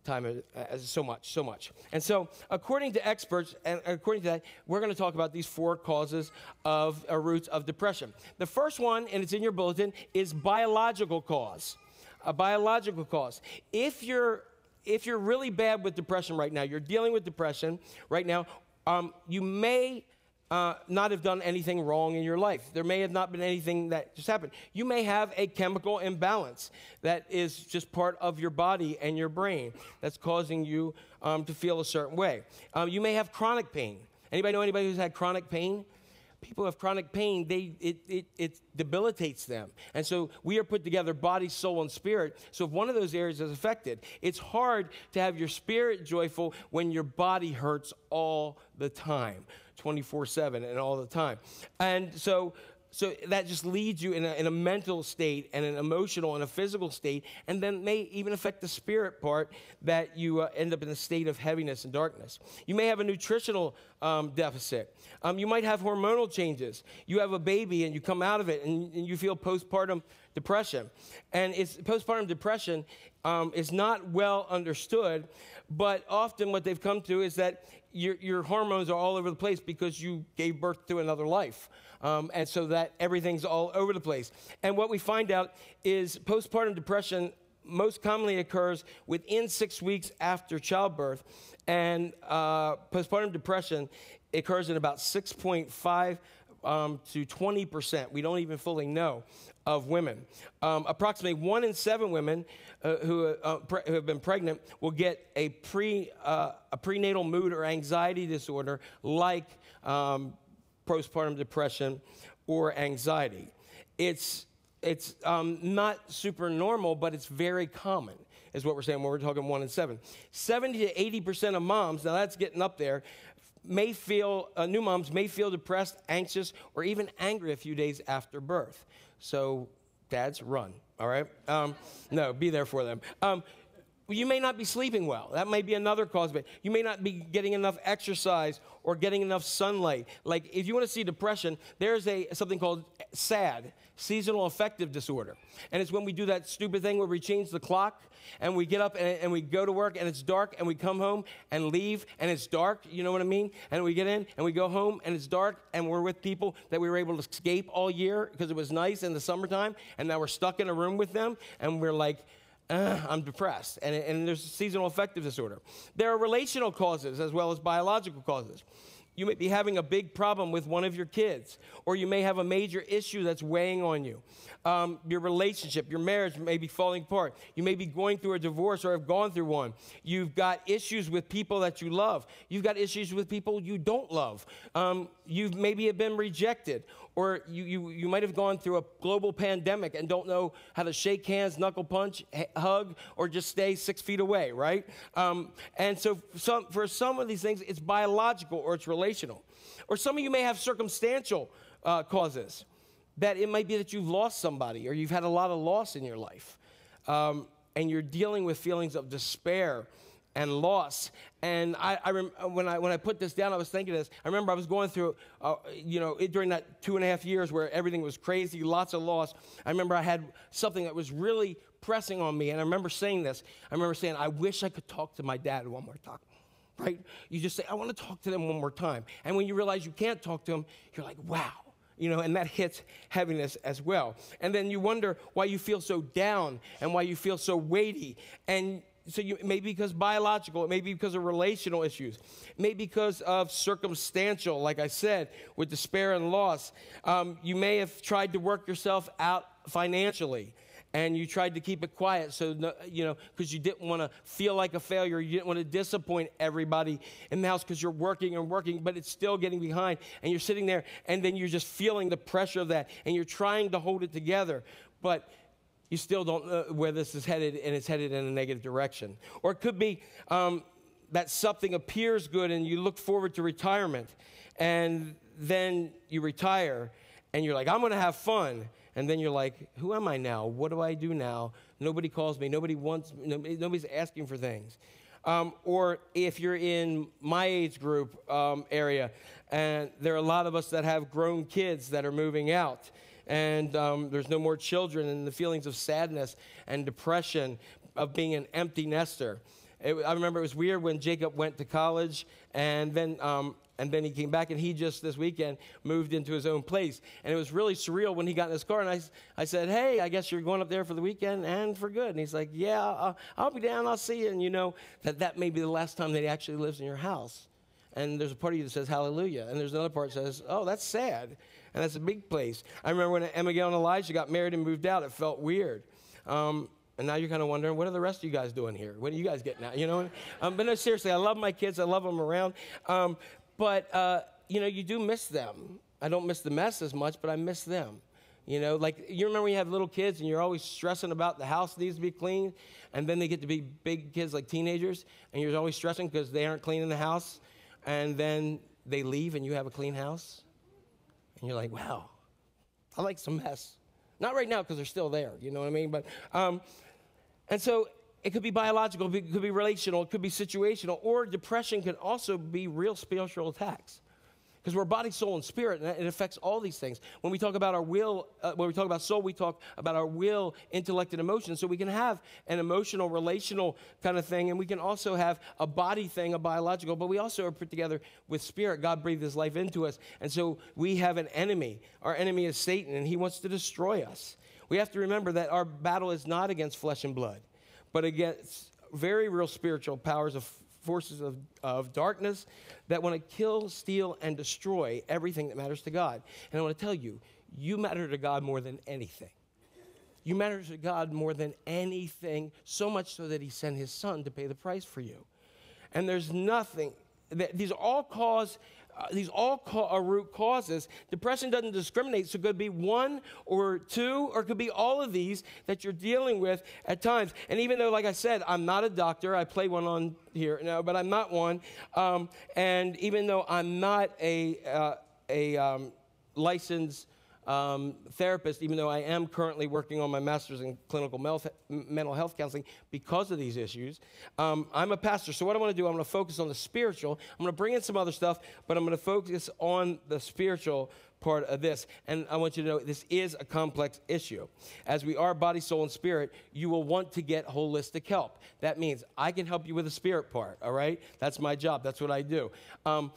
Speaker 2: time uh, uh, so much, so much. And so, according to experts, and according to that, we're going to talk about these four causes of uh, roots of depression. The first one, and it's in your bulletin, is biological cause. A biological cause. If you're if you're really bad with depression right now, you're dealing with depression right now, um, you may uh, not have done anything wrong in your life. There may have not been anything that just happened. You may have a chemical imbalance that is just part of your body and your brain that's causing you um, to feel a certain way. Um, you may have chronic pain. Anybody know anybody who's had chronic pain? People have chronic pain, they, it, it, it debilitates them. And so we are put together body, soul, and spirit. So if one of those areas is affected, it's hard to have your spirit joyful when your body hurts all the time. 24 7 and all the time. And so, so that just leads you in a, in a mental state and an emotional and a physical state, and then may even affect the spirit part that you uh, end up in a state of heaviness and darkness. You may have a nutritional um, deficit. Um, you might have hormonal changes. You have a baby and you come out of it and, and you feel postpartum depression. And it's postpartum depression um, is not well understood, but often what they've come to is that your, your hormones are all over the place because you gave birth to another life. Um, and so that everything's all over the place. And what we find out is postpartum depression most commonly occurs within six weeks after childbirth, and uh, postpartum depression occurs in about 6.5 um, to 20 percent. We don't even fully know of women. Um, approximately one in seven women uh, who, uh, pre- who have been pregnant will get a, pre, uh, a prenatal mood or anxiety disorder like um, postpartum depression or anxiety. It's, it's um, not super normal, but it's very common, is what we're saying when we're talking one in seven. 70 to 80% of moms, now that's getting up there, may feel, uh, new moms may feel depressed, anxious, or even angry a few days after birth. So, dads, run, all right? Um, no, be there for them. Um, you may not be sleeping well. That may be another cause of it. You may not be getting enough exercise or getting enough sunlight. Like if you want to see depression, there's a something called SAD, seasonal affective disorder. And it's when we do that stupid thing where we change the clock and we get up and, and we go to work and it's dark and we come home and leave and it's dark, you know what I mean? And we get in and we go home and it's dark and we're with people that we were able to escape all year because it was nice in the summertime and now we're stuck in a room with them and we're like, "Ugh, I'm depressed. And, and there's seasonal affective disorder. There are relational causes as well as biological causes. You may be having a big problem with one of your kids, or you may have a major issue that's weighing on you. Um, your relationship, your marriage may be falling apart. You may be going through a divorce or have gone through one. You've got issues with people that you love. You've got issues with people you don't love. Um, you've maybe have been rejected, or you, you, you might have gone through a global pandemic and don't know how to shake hands, knuckle punch, hug, or just stay six feet away, right? Um, and so some, for some of these things, it's biological or it's relational. Or some of you may have circumstantial uh, causes. That it might be that you've lost somebody or you've had a lot of loss in your life. Um, and you're dealing with feelings of despair and loss. And I, I rem- when, I, when I put this down, I was thinking this. I remember I was going through, uh, you know, it, during that two and a half years where everything was crazy, lots of loss. I remember I had something that was really pressing on me. And I remember saying this. I remember saying, I wish I could talk to my dad one more time. Right? You just say, I want to talk to them one more time. And when you realize you can't talk to them, you're like, wow you know, and that hits heaviness as well. And then you wonder why you feel so down and why you feel so weighty. And so you maybe because biological, it may be because of relational issues, maybe because of circumstantial, like I said, with despair and loss. Um, you may have tried to work yourself out financially and you tried to keep it quiet so you know because you didn't want to feel like a failure you didn't want to disappoint everybody in the house because you're working and working but it's still getting behind and you're sitting there and then you're just feeling the pressure of that and you're trying to hold it together but you still don't know where this is headed and it's headed in a negative direction or it could be um, that something appears good and you look forward to retirement and then you retire and you're like i'm going to have fun and then you're like, who am I now? What do I do now? Nobody calls me. Nobody wants. Nobody, nobody's asking for things. Um, or if you're in my age group um, area, and there are a lot of us that have grown kids that are moving out, and um, there's no more children, and the feelings of sadness and depression of being an empty nester. It, I remember it was weird when Jacob went to college, and then um, and then he came back, and he just this weekend moved into his own place. And it was really surreal when he got in his car, and I, I said, "Hey, I guess you're going up there for the weekend and for good." And he's like, "Yeah, I'll, I'll be down. I'll see you." And you know that that may be the last time that he actually lives in your house. And there's a part of you that says hallelujah, and there's another part that says, "Oh, that's sad," and that's a big place. I remember when Abigail and Elijah got married and moved out; it felt weird. Um, and now you're kind of wondering, what are the rest of you guys doing here? What are you guys getting at? You know? Um, but no, seriously, I love my kids. I love them around. Um, but, uh, you know, you do miss them. I don't miss the mess as much, but I miss them. You know, like you remember when you have little kids and you're always stressing about the house needs to be clean, and then they get to be big kids like teenagers, and you're always stressing because they aren't cleaning the house, and then they leave and you have a clean house, and you're like, wow, I like some mess. Not right now because they're still there, you know what I mean? But, um, and so it could be biological, it could be relational, it could be situational, or depression can also be real spiritual attacks. Because we're body, soul, and spirit, and it affects all these things. When we talk about our will, uh, when we talk about soul, we talk about our will, intellect, and emotion. So we can have an emotional, relational kind of thing, and we can also have a body thing, a biological, but we also are put together with spirit. God breathed his life into us. And so we have an enemy. Our enemy is Satan, and he wants to destroy us. We have to remember that our battle is not against flesh and blood, but against very real spiritual powers of forces of, of darkness that want to kill, steal, and destroy everything that matters to God. And I want to tell you, you matter to God more than anything. You matter to God more than anything, so much so that He sent His Son to pay the price for you. And there's nothing, that, these are all cause. Uh, these all ca- are root causes. Depression doesn't discriminate, so it could be one or two, or it could be all of these that you're dealing with at times. And even though, like I said, I'm not a doctor, I play one on here, no, but I'm not one. Um, and even though I'm not a, uh, a um, licensed um, therapist, even though I am currently working on my master's in clinical mental health counseling because of these issues. Um, I'm a pastor, so what I want to do, I'm going to focus on the spiritual. I'm going to bring in some other stuff, but I'm going to focus on the spiritual part of this. And I want you to know this is a complex issue. As we are body, soul, and spirit, you will want to get holistic help. That means I can help you with the spirit part, all right? That's my job. That's what I do. Um,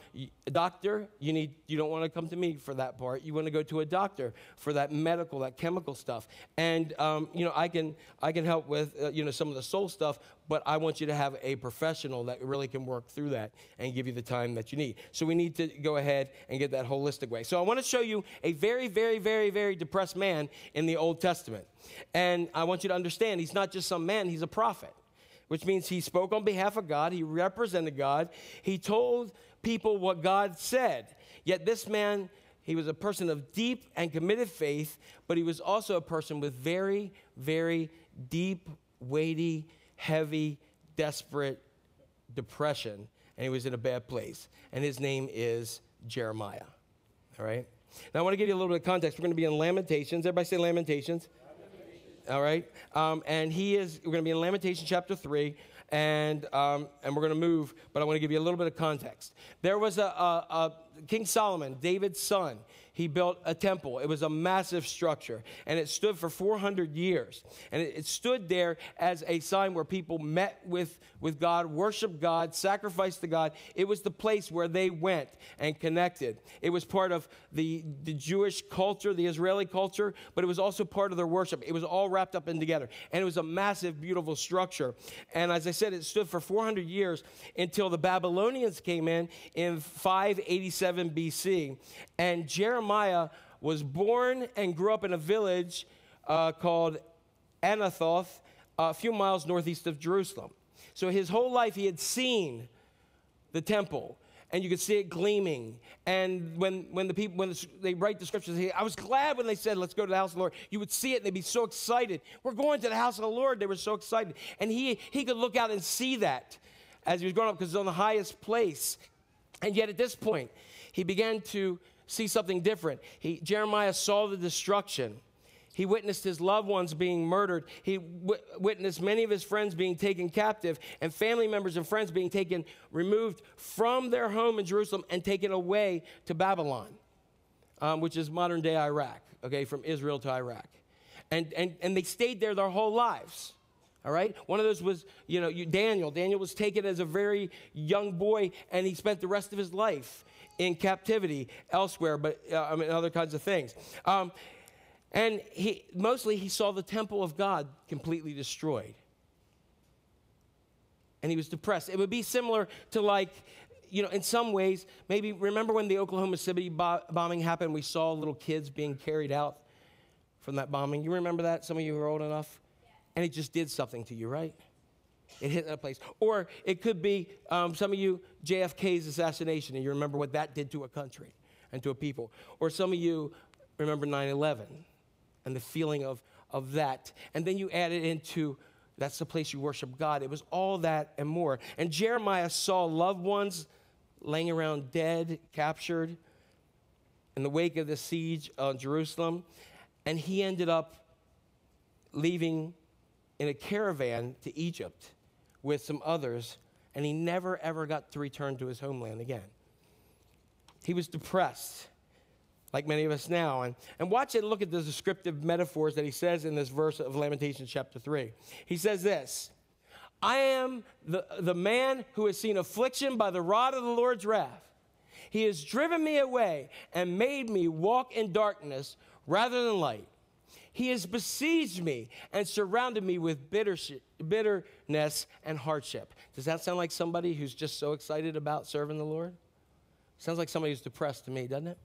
Speaker 2: doctor, you need you don't want to come to me for that part. You want to go to a doctor for that medical, that chemical stuff. And um, you know, I can I can help with uh, you know some of the soul stuff, but I want you to have a professional that really can work through that and give you the time that you need. So we need to go ahead and get that holistic way. So I want to show you a very, very, very, very depressed man in the Old Testament. And I want you to understand he's not just some man, he's a prophet, which means he spoke on behalf of God, he represented God, he told people what God said. Yet this man, he was a person of deep and committed faith, but he was also a person with very, very deep, weighty, heavy, desperate depression, and he was in a bad place. And his name is Jeremiah. All right? Now, I want to give you a little bit of context. We're going to be in Lamentations. Everybody say Lamentations. All right? Um, and he is, we're going to be in Lamentation chapter 3, and, um, and we're going to move, but I want to give you a little bit of context. There was a, a, a King Solomon, David's son. He built a temple. It was a massive structure, and it stood for 400 years. And it, stood there as a sign where people met with, with God, worshiped God, sacrificed to God. It was the place where they went and connected. It was part of the, the Jewish culture, the Israeli culture, but it was also part of their worship. It was all wrapped up in together. And it was a massive, beautiful structure. And as I said, it stood for 400 years until the Babylonians came in in 587 BC. And Jeremiah was born and grew up in a village uh, called Anathoth, a few miles northeast of Jerusalem. So his whole life he had seen the temple and you could see it gleaming. And when, when the people when the, they write the scriptures they, i was glad when they said let's go to the house of the lord you would see it and they'd be so excited. We're going to the house of the lord they were so excited. And he, he could look out and see that as he was growing up because it's on the highest place. And yet at this point he began to see something different he, jeremiah saw the destruction he witnessed his loved ones being murdered. He w- witnessed many of his friends being taken captive and family members and friends being taken, removed from their home in Jerusalem and taken away to Babylon, um, which is modern day Iraq, okay, from Israel to Iraq. And, and, and they stayed there their whole lives. All right? One of those was, you know, you, Daniel. Daniel was taken as a very young boy, and he spent the rest of his life in captivity elsewhere, but uh, I mean, other kinds of things. Um, and he, mostly he saw the temple of God completely destroyed. And he was depressed. It would be similar to like, you know, in some ways, maybe remember when the Oklahoma City bo- bombing happened, we saw little kids being carried out from that bombing. You remember that? Some of you are old enough? And it just did something to you, right? It hit that place. Or it could be um, some of you, JFK's assassination, and you remember what that did to a country and to a people. Or some of you remember 9 11 and the feeling of, of that. And then you add it into that's the place you worship God. It was all that and more. And Jeremiah saw loved ones laying around dead, captured in the wake of the siege on Jerusalem. And he ended up leaving in a caravan to Egypt with some others, and he never ever got to return to his homeland again. He was depressed like many of us now. And, and watch it and look at the descriptive metaphors that he says in this verse of Lamentations chapter 3. He says this I am the, the man who has seen affliction by the rod of the Lord's wrath. He has driven me away and made me walk in darkness rather than light. He has besieged me and surrounded me with bitter, bitterness and hardship. Does that sound like somebody who's just so excited about serving the Lord? Sounds like somebody who's depressed to me, doesn't it?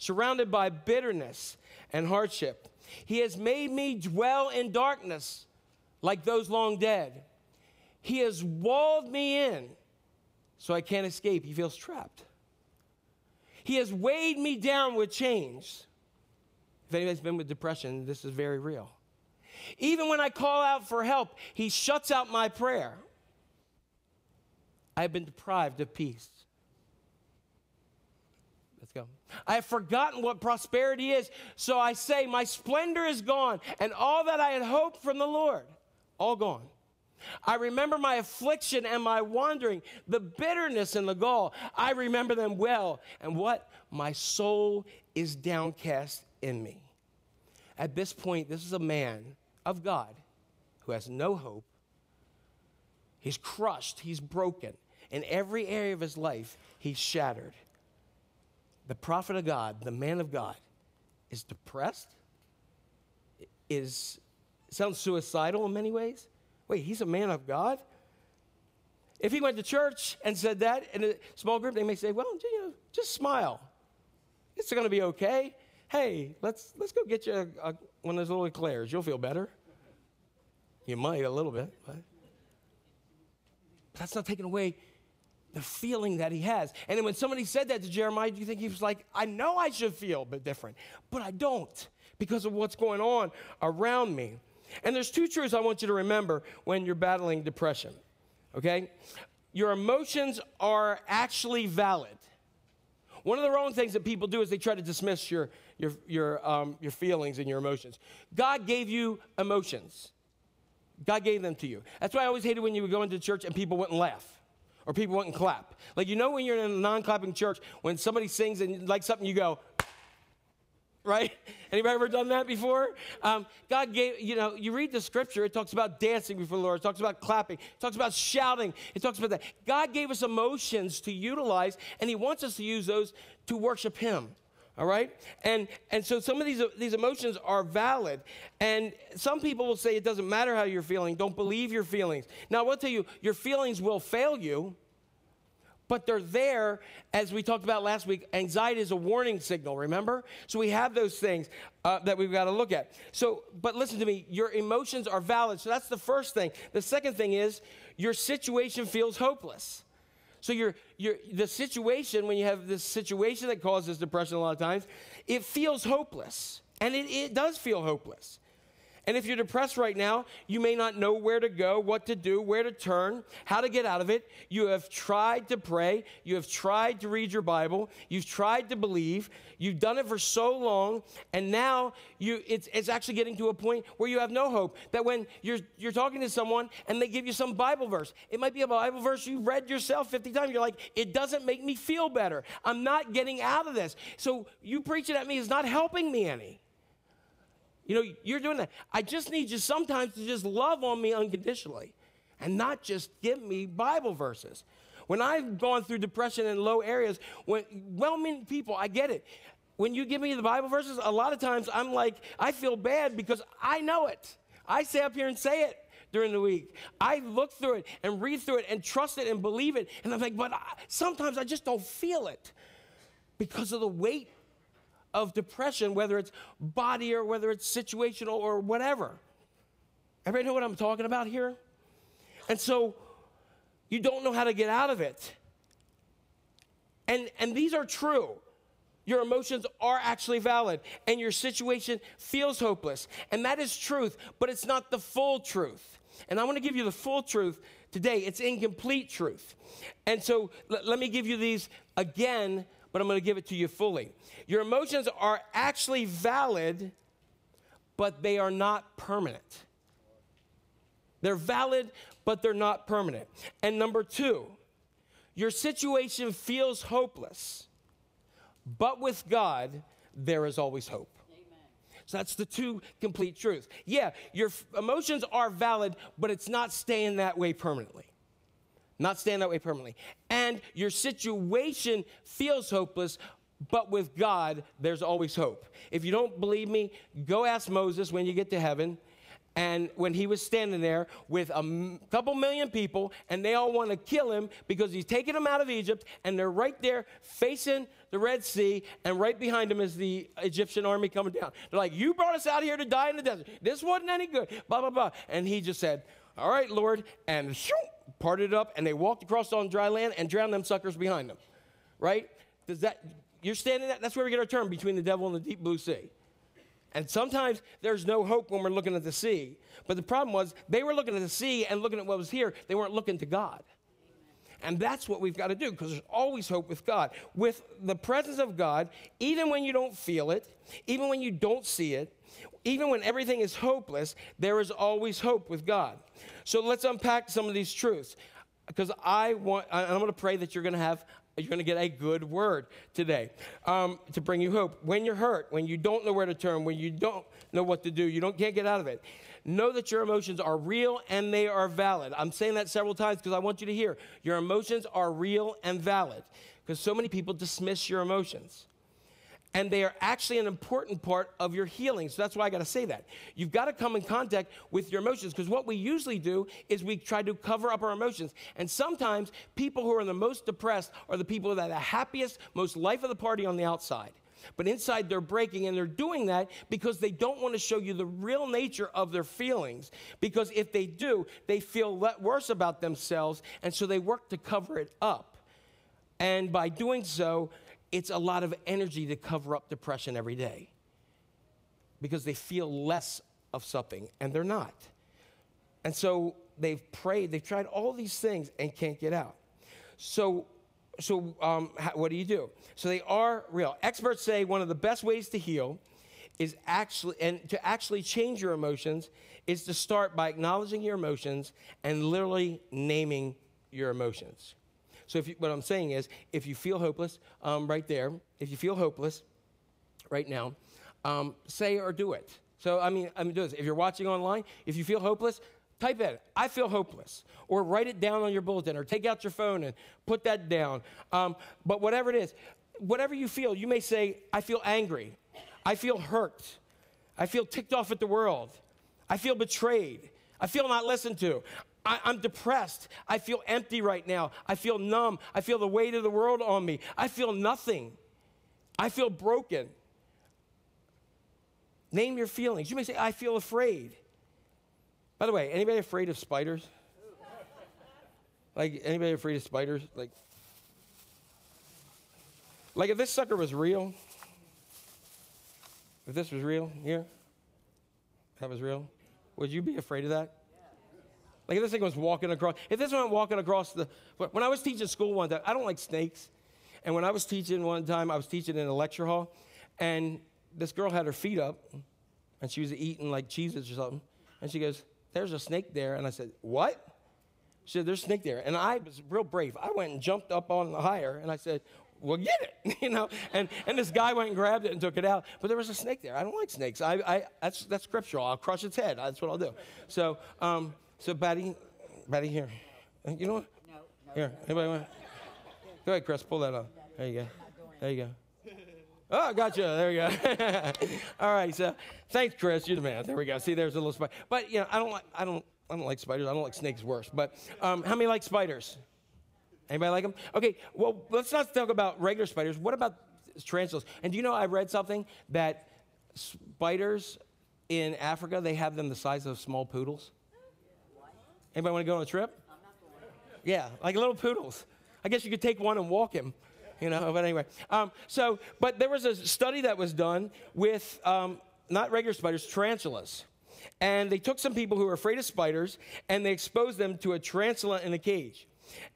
Speaker 2: surrounded by bitterness and hardship. He has made me dwell in darkness like those long dead. He has walled me in so I can't escape. He feels trapped. He has weighed me down with chains. If anybody's been with depression, this is very real. Even when I call out for help, he shuts out my prayer. I have been deprived of peace. Let's go. I have forgotten what prosperity is. So I say, My splendor is gone, and all that I had hoped from the Lord, all gone. I remember my affliction and my wandering, the bitterness and the gall. I remember them well. And what? My soul is downcast in me. At this point, this is a man of God who has no hope. He's crushed, he's broken. In every area of his life, he's shattered. The prophet of God, the man of God, is depressed, is sounds suicidal in many ways. Wait, he's a man of God? If he went to church and said that in a small group, they may say, well, you know, just smile. It's going to be okay. Hey, let's, let's go get you a, a, one of those little eclairs. You'll feel better. You might a little bit, but that's not taking away the feeling that he has. And then when somebody said that to Jeremiah, do you think he was like, I know I should feel but different, but I don't because of what's going on around me. And there's two truths I want you to remember when you're battling depression. Okay? Your emotions are actually valid. One of the wrong things that people do is they try to dismiss your, your, your, um, your feelings and your emotions. God gave you emotions. God gave them to you. That's why I always hated when you would go into church and people wouldn't laugh or people wouldn't clap. Like, you know, when you're in a non clapping church, when somebody sings and like something, you go, right? Anybody ever done that before? Um, God gave, you know, you read the scripture, it talks about dancing before the Lord, it talks about clapping, it talks about shouting, it talks about that. God gave us emotions to utilize, and He wants us to use those to worship Him. All right? And, and so some of these, these emotions are valid. And some people will say it doesn't matter how you're feeling, don't believe your feelings. Now, I will tell you, your feelings will fail you but they're there, as we talked about last week. Anxiety is a warning signal, remember? So we have those things uh, that we've got to look at. So, but listen to me, your emotions are valid. So that's the first thing. The second thing is your situation feels hopeless. So your, your, the situation, when you have this situation that causes depression a lot of times, it feels hopeless. And it, it does feel hopeless. And if you're depressed right now, you may not know where to go, what to do, where to turn, how to get out of it. You have tried to pray. You have tried to read your Bible. You've tried to believe. You've done it for so long. And now you, it's, it's actually getting to a point where you have no hope. That when you're, you're talking to someone and they give you some Bible verse, it might be a Bible verse you've read yourself 50 times. You're like, it doesn't make me feel better. I'm not getting out of this. So you preaching at me is not helping me any. You know, you're doing that. I just need you sometimes to just love on me unconditionally and not just give me Bible verses. When I've gone through depression in low areas, when well meaning people, I get it. When you give me the Bible verses, a lot of times I'm like, I feel bad because I know it. I stay up here and say it during the week. I look through it and read through it and trust it and believe it. And I'm like, but I, sometimes I just don't feel it because of the weight of depression, whether it's body or whether it's situational or whatever. Everybody know what I'm talking about here? And so you don't know how to get out of it. And, and these are true. Your emotions are actually valid, and your situation feels hopeless. And that is truth, but it's not the full truth. And I want to give you the full truth today. It's incomplete truth. And so l- let me give you these again but I'm going to give it to you fully. Your emotions are actually valid, but they are not permanent. They're valid, but they're not permanent. And number two, your situation feels hopeless, but with God, there is always hope. So that's the two complete truths. Yeah, your f- emotions are valid, but it's not staying that way permanently not stand that way permanently. And your situation feels hopeless, but with God, there's always hope. If you don't believe me, go ask Moses when you get to heaven. And when he was standing there with a couple million people, and they all want to kill him because he's taking them out of Egypt, and they're right there facing the Red Sea, and right behind him is the Egyptian army coming down. They're like, You brought us out here to die in the desert. This wasn't any good. Blah, blah, blah. And he just said, All right, Lord. And shoo, parted it up, and they walked across on dry land and drowned them suckers behind them. Right? Does that, you're standing that, that's where we get our term between the devil and the deep blue sea. And sometimes there's no hope when we're looking at the sea. But the problem was they were looking at the sea and looking at what was here. They weren't looking to God. And that's what we've got to do because there's always hope with God. With the presence of God, even when you don't feel it, even when you don't see it, even when everything is hopeless, there is always hope with God. So let's unpack some of these truths because I want, I'm going to pray that you're going to have, you're going to get a good word today um, to bring you hope. When you're hurt, when you don't know where to turn, when you don't know what to do, you don't, can't get out of it. Know that your emotions are real and they are valid. I'm saying that several times because I want you to hear your emotions are real and valid because so many people dismiss your emotions and they are actually an important part of your healing. So that's why I got to say that. You've got to come in contact with your emotions because what we usually do is we try to cover up our emotions. And sometimes people who are the most depressed are the people that are the happiest, most life of the party on the outside. But inside they're breaking, and they're doing that because they don't want to show you the real nature of their feelings. Because if they do, they feel worse about themselves, and so they work to cover it up. And by doing so, it's a lot of energy to cover up depression every day because they feel less of something and they're not. And so they've prayed, they've tried all these things and can't get out. So, so um, how, what do you do? So they are real. Experts say one of the best ways to heal is actually, and to actually change your emotions is to start by acknowledging your emotions and literally naming your emotions. So if you, what I'm saying is, if you feel hopeless, um, right there, if you feel hopeless right now, um, say or do it. So I mean, I mean, do this. If you're watching online, if you feel hopeless, type in "I feel hopeless," or write it down on your bulletin, or take out your phone and put that down. Um, but whatever it is, whatever you feel, you may say, "I feel angry," "I feel hurt," "I feel ticked off at the world," "I feel betrayed," "I feel not listened to." I, I'm depressed. I feel empty right now. I feel numb. I feel the weight of the world on me. I feel nothing. I feel broken. Name your feelings. You may say, I feel afraid. By the way, anybody afraid of spiders? Like, anybody afraid of spiders? Like, like if this sucker was real, if this was real here, that was real, would you be afraid of that? Like if this thing was walking across, if this one walking across the, when I was teaching school one time, I don't like snakes. And when I was teaching one time, I was teaching in a lecture hall, and this girl had her feet up, and she was eating like cheeses or something. And she goes, There's a snake there. And I said, What? She said, There's a snake there. And I was real brave. I went and jumped up on the higher, and I said, Well, get it, you know. And, and this guy went and grabbed it and took it out. But there was a snake there. I don't like snakes. I, I, that's, that's scriptural. I'll crush its head. That's what I'll do. So, um, so Betty, Betty, here. You know what? No, no. Here, anybody want? Go ahead, Chris. Pull that up. There you go. There you go. Oh, I got you. There you go. All right. So, thanks, Chris. You're the man. There we go. See, there's a little spider. But you know, I don't like. I don't. I don't like spiders. I don't like snakes worse. But um, how many like spiders? Anybody like them? Okay. Well, let's not talk about regular spiders. What about tarantulas? And do you know I read something that spiders in Africa they have them the size of small poodles. Anybody want to go on a trip? Yeah, like little poodles. I guess you could take one and walk him, you know. But anyway, um, so but there was a study that was done with um, not regular spiders, tarantulas, and they took some people who were afraid of spiders and they exposed them to a tarantula in a cage.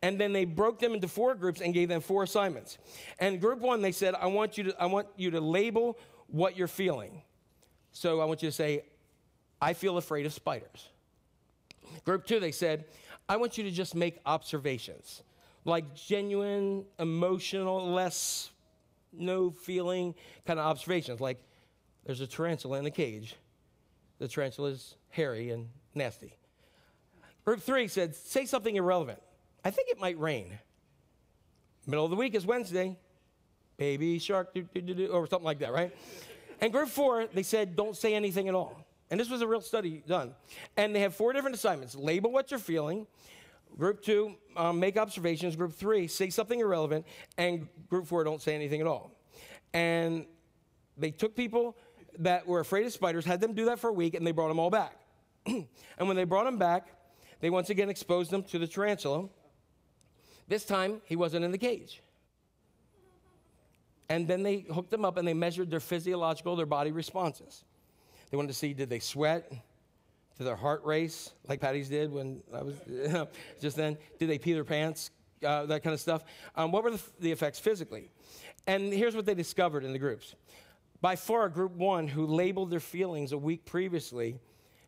Speaker 2: And then they broke them into four groups and gave them four assignments. And group one, they said, I want you to, I want you to label what you're feeling. So I want you to say, I feel afraid of spiders. Group two, they said, I want you to just make observations, like genuine, emotional, less, no feeling kind of observations. Like there's a tarantula in a cage. The tarantula is hairy and nasty. Group three said, say something irrelevant. I think it might rain. Middle of the week is Wednesday. Baby shark, or something like that, right? And group four, they said, don't say anything at all. And this was a real study done. And they have four different assignments label what you're feeling. Group two, um, make observations. Group three, say something irrelevant. And group four, don't say anything at all. And they took people that were afraid of spiders, had them do that for a week, and they brought them all back. and when they brought them back, they once again exposed them to the tarantula. This time, he wasn't in the cage. And then they hooked them up and they measured their physiological, their body responses. They wanted to see did they sweat? Did their heart race like Patty's did when I was just then? Did they pee their pants uh, that kind of stuff. Um, what were the, the effects physically? And here's what they discovered in the groups. By far, group one, who labeled their feelings a week previously,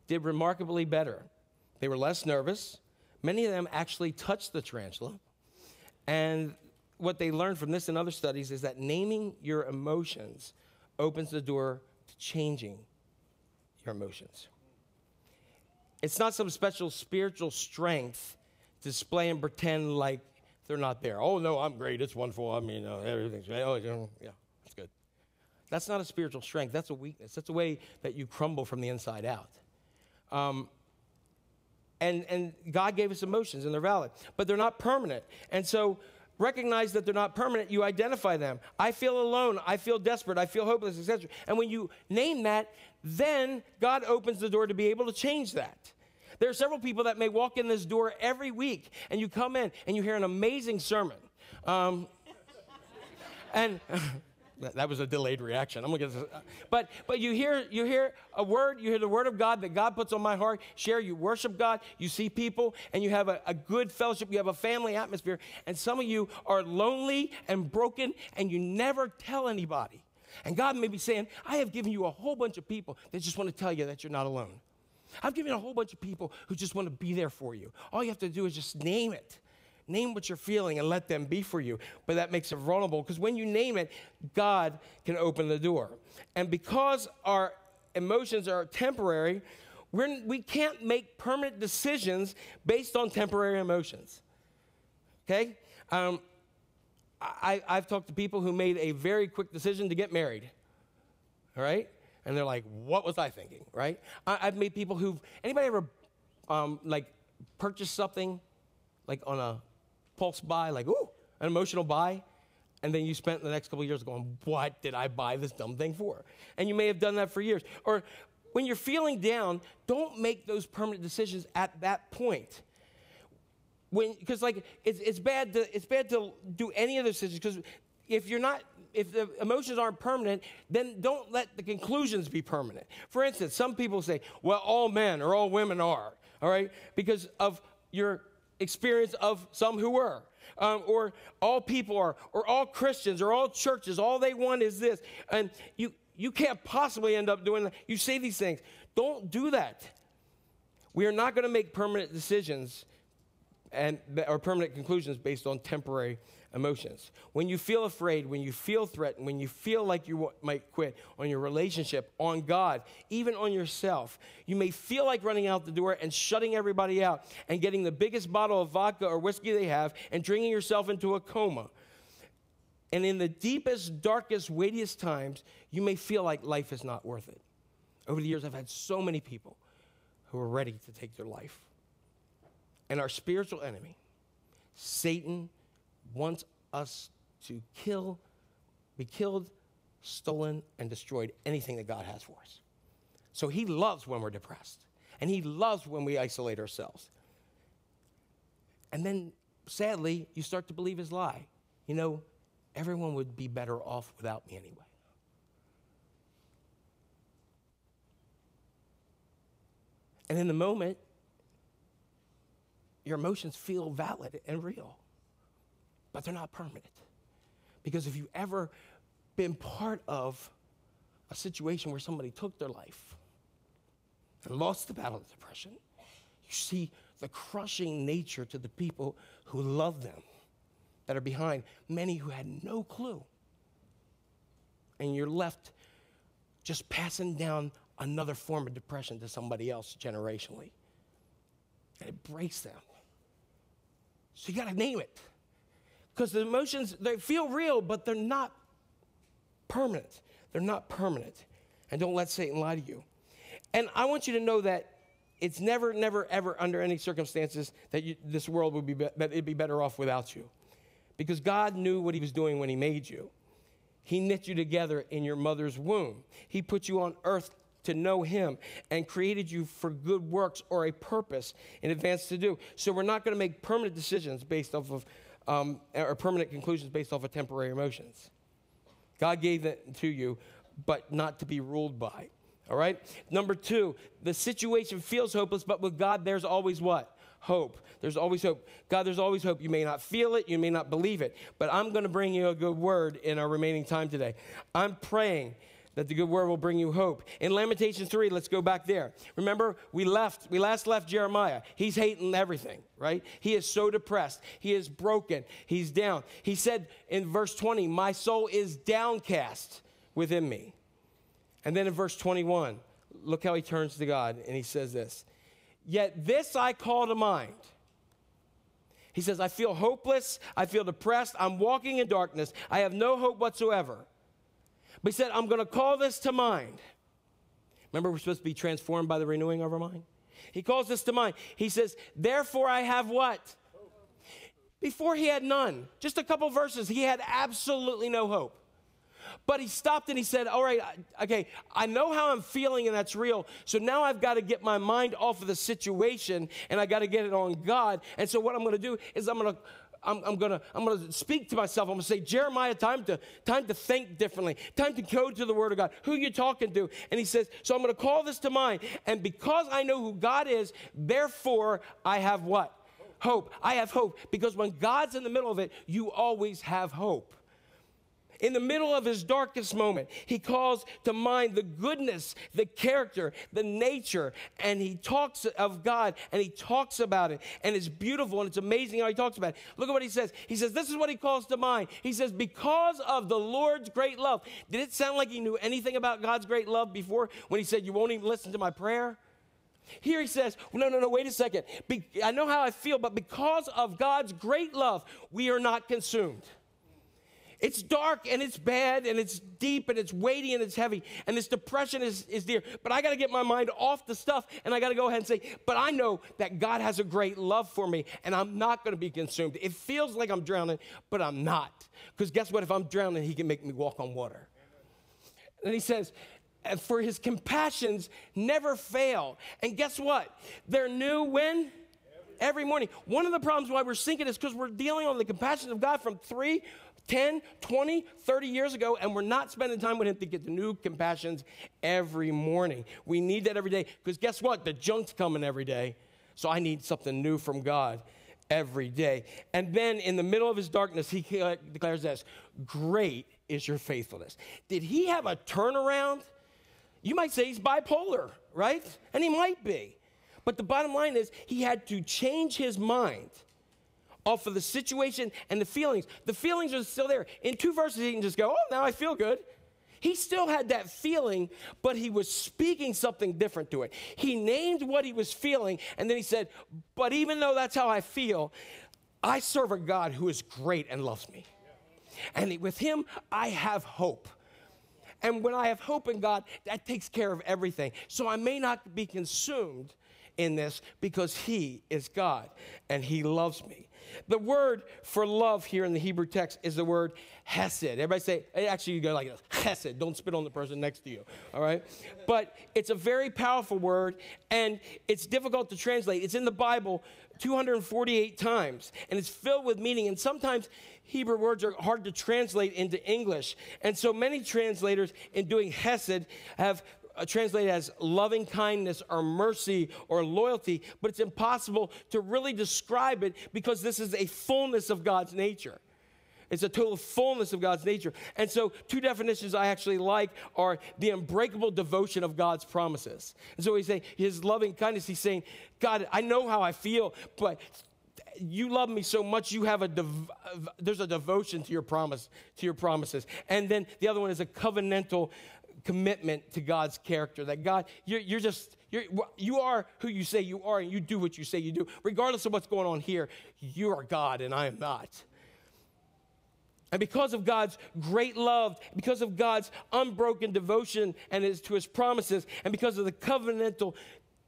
Speaker 2: did remarkably better. They were less nervous. Many of them actually touched the tarantula. And what they learned from this and other studies is that naming your emotions opens the door to changing your emotions. It's not some special spiritual strength to display and pretend like they're not there. Oh, no, I'm great. It's wonderful. I mean, uh, everything's great. Oh, yeah, that's good. That's not a spiritual strength. That's a weakness. That's a way that you crumble from the inside out. Um, and, and God gave us emotions and they're valid, but they're not permanent. And so recognize that they're not permanent. You identify them. I feel alone. I feel desperate. I feel hopeless, etc. And when you name that, then God opens the door to be able to change that. There are several people that may walk in this door every week, and you come in and you hear an amazing sermon. Um, and that- was a delayed reaction. I'm gonna get this, but but you hear you hear a word, you hear the word of God that God puts on my heart. Share, you worship God, you see people, and you have a, a good fellowship. You have a family atmosphere, and some of you are lonely and broken, and you never tell anybody. And God may be saying, I have given you a whole bunch of people that just want to tell you that you're not alone. I've given you a whole bunch of people who just want to be there for you. All you have to do is just name it. Name what you're feeling and let them be for you. But that makes it vulnerable because when you name it, God can open the door. And because our emotions are temporary, we're, we can't make permanent decisions based on temporary emotions. Okay? Um, I, I've talked to people who made a very quick decision to get married. All right? And they're like, what was I thinking? Right? I, I've made people who've, anybody ever um, like purchased something like on a pulse buy, like, ooh, an emotional buy, and then you spent the next couple years going, what did I buy this dumb thing for? And you may have done that for years. Or when you're feeling down, don't make those permanent decisions at that point. When, because like it's, it's bad to it's bad to do any of those decisions because if you're not if the emotions aren't permanent then don't let the conclusions be permanent. For instance some people say well all men or all women are all right because of your experience of some who were um, or all people are or all christians or all churches all they want is this and you you can't possibly end up doing that. You say these things. Don't do that. We are not going to make permanent decisions and or permanent conclusions based on temporary emotions. When you feel afraid, when you feel threatened, when you feel like you might quit on your relationship, on God, even on yourself, you may feel like running out the door and shutting everybody out and getting the biggest bottle of vodka or whiskey they have and drinking yourself into a coma. And in the deepest, darkest, weightiest times, you may feel like life is not worth it. Over the years, I've had so many people who are ready to take their life. And our spiritual enemy, Satan, wants us to kill, be killed, stolen, and destroyed anything that God has for us. So he loves when we're depressed, and he loves when we isolate ourselves. And then, sadly, you start to believe his lie. You know, everyone would be better off without me anyway. And in the moment, your emotions feel valid and real, but they're not permanent. Because if you've ever been part of a situation where somebody took their life and lost the battle of depression, you see the crushing nature to the people who love them that are behind, many who had no clue. And you're left just passing down another form of depression to somebody else generationally. And it breaks them. So you got to name it. Because the emotions, they feel real, but they're not permanent. They're not permanent. And don't let Satan lie to you. And I want you to know that it's never, never, ever, under any circumstances, that you, this world would be, be, it'd be better off without you. Because God knew what He was doing when He made you. He knit you together in your mother's womb. He put you on earth to know Him and created you for good works or a purpose in advance to do. So we're not going to make permanent decisions based off of, um, or permanent conclusions based off of temporary emotions. God gave that to you, but not to be ruled by. All right? Number two, the situation feels hopeless, but with God, there's always what? hope. There's always hope. God, there's always hope. You may not feel it, you may not believe it, but I'm going to bring you a good word in our remaining time today. I'm praying that the good word will bring you hope. In Lamentations 3, let's go back there. Remember, we left, we last left Jeremiah. He's hating everything, right? He is so depressed. He is broken. He's down. He said in verse 20, My soul is downcast within me. And then in verse 21, look how he turns to God and he says this Yet this I call to mind. He says, I feel hopeless. I feel depressed. I'm walking in darkness. I have no hope whatsoever. But he said, I'm going to call this to mind. Remember, we're supposed to be transformed by the renewing of our mind? He calls this to mind. He says, Therefore I have what? Before he had none. Just a couple verses. He had absolutely no hope. But he stopped and he said, All right, okay, I know how I'm feeling and that's real. So now I've got to get my mind off of the situation and I got to get it on God. And so what I'm going to do is I'm going to. I'm, I'm, gonna I'm gonna speak to myself. I'm gonna say, Jeremiah, time to time to think differently. Time to go to the Word of God. Who you talking to? And he says, so I'm gonna call this to mind. And because I know who God is, therefore I have what? Hope. I have hope because when God's in the middle of it, you always have hope. In the middle of his darkest moment, he calls to mind the goodness, the character, the nature, and he talks of God and he talks about it. And it's beautiful and it's amazing how he talks about it. Look at what he says. He says, This is what he calls to mind. He says, Because of the Lord's great love. Did it sound like he knew anything about God's great love before when he said, You won't even listen to my prayer? Here he says, No, no, no, wait a second. Be- I know how I feel, but because of God's great love, we are not consumed. It's dark and it's bad and it's deep and it's weighty and it's heavy and this depression is, is there. But I got to get my mind off the stuff and I got to go ahead and say, but I know that God has a great love for me and I'm not going to be consumed. It feels like I'm drowning, but I'm not. Because guess what? If I'm drowning, He can make me walk on water. And he says, for his compassions never fail. And guess what? They're new when? Every morning. One of the problems why we're sinking is because we're dealing on the compassion of God from 3, 10, 20, 30 years ago, and we're not spending time with Him to get the new compassions every morning. We need that every day because guess what? The junk's coming every day. So I need something new from God every day. And then in the middle of his darkness, he declares this Great is your faithfulness. Did he have a turnaround? You might say he's bipolar, right? And he might be. But the bottom line is, he had to change his mind off of the situation and the feelings. The feelings are still there. In two verses, he can just go, Oh, now I feel good. He still had that feeling, but he was speaking something different to it. He named what he was feeling, and then he said, But even though that's how I feel, I serve a God who is great and loves me. And with him, I have hope. And when I have hope in God, that takes care of everything. So I may not be consumed in this because He is God and He loves me. The word for love here in the Hebrew text is the word hesed. Everybody say, actually, you go like hesed. Don't spit on the person next to you, all right? But it's a very powerful word and it's difficult to translate. It's in the Bible 248 times and it's filled with meaning. And sometimes Hebrew words are hard to translate into English. And so many translators, in doing hesed, have Uh, translated as loving kindness or mercy or loyalty, but it's impossible to really describe it because this is a fullness of God's nature. It's a total fullness of God's nature. And so, two definitions I actually like are the unbreakable devotion of God's promises. And so, he's saying his loving kindness, he's saying, God, I know how I feel, but you love me so much you have a dev- uh, there's a devotion to your promise to your promises and then the other one is a covenantal commitment to god's character that god you're, you're just you're, you are who you say you are and you do what you say you do regardless of what's going on here you are god and i am not and because of God's great love, because of God's unbroken devotion and his, to his promises, and because of the covenantal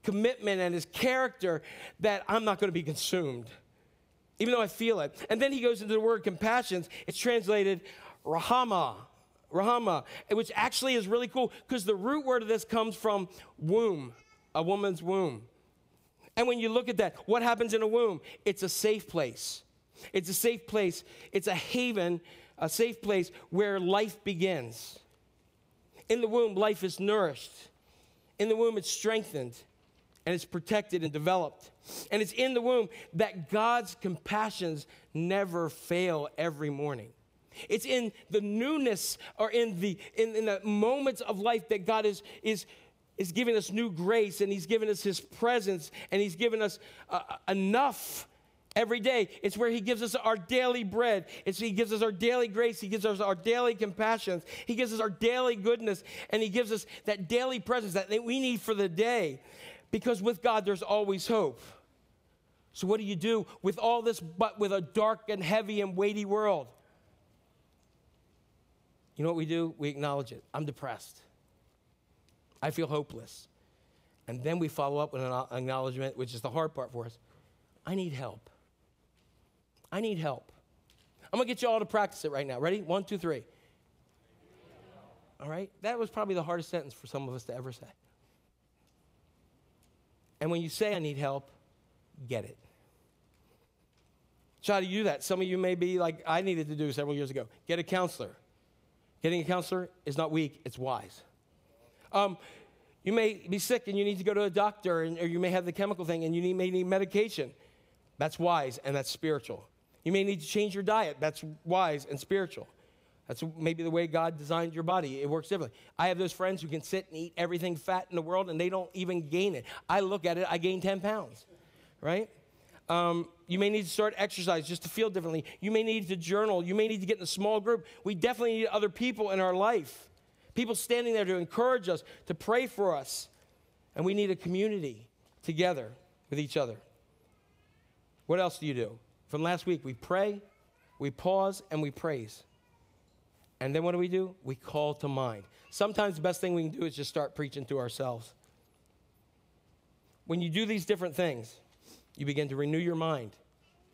Speaker 2: commitment and his character, that I'm not going to be consumed, even though I feel it. And then he goes into the word compassions. It's translated rahama, rahama, which actually is really cool because the root word of this comes from womb, a woman's womb. And when you look at that, what happens in a womb? It's a safe place. It's a safe place. It's a haven, a safe place where life begins. In the womb, life is nourished. In the womb, it's strengthened and it's protected and developed. And it's in the womb that God's compassions never fail every morning. It's in the newness or in the in, in the moments of life that God is is is giving us new grace and he's given us his presence and he's given us uh, enough every day. It's where He gives us our daily bread. It's He gives us our daily grace. He gives us our daily compassions. He gives us our daily goodness. And He gives us that daily presence that we need for the day. Because with God, there's always hope. So, what do you do with all this, but with a dark and heavy and weighty world? You know what we do? We acknowledge it. I'm depressed. I feel hopeless. And then we follow up with an acknowledgement, which is the hard part for us. I need help. I need help. I'm gonna get you all to practice it right now. Ready? One, two, three. All right? That was probably the hardest sentence for some of us to ever say. And when you say, I need help, get it. Try to do that. Some of you may be like I needed to do several years ago. Get a counselor. Getting a counselor is not weak, it's wise. Um, you may be sick and you need to go to a doctor, and, or you may have the chemical thing and you need, may need medication. That's wise and that's spiritual. You may need to change your diet. That's wise and spiritual. That's maybe the way God designed your body. It works differently. I have those friends who can sit and eat everything fat in the world and they don't even gain it. I look at it, I gain 10 pounds, right? Um, you may need to start exercise just to feel differently. You may need to journal. You may need to get in a small group. We definitely need other people in our life. People standing there to encourage us, to pray for us. And we need a community together with each other. What else do you do? From last week, we pray, we pause, and we praise. And then what do we do? We call to mind. Sometimes the best thing we can do is just start preaching to ourselves. When you do these different things, you begin to renew your mind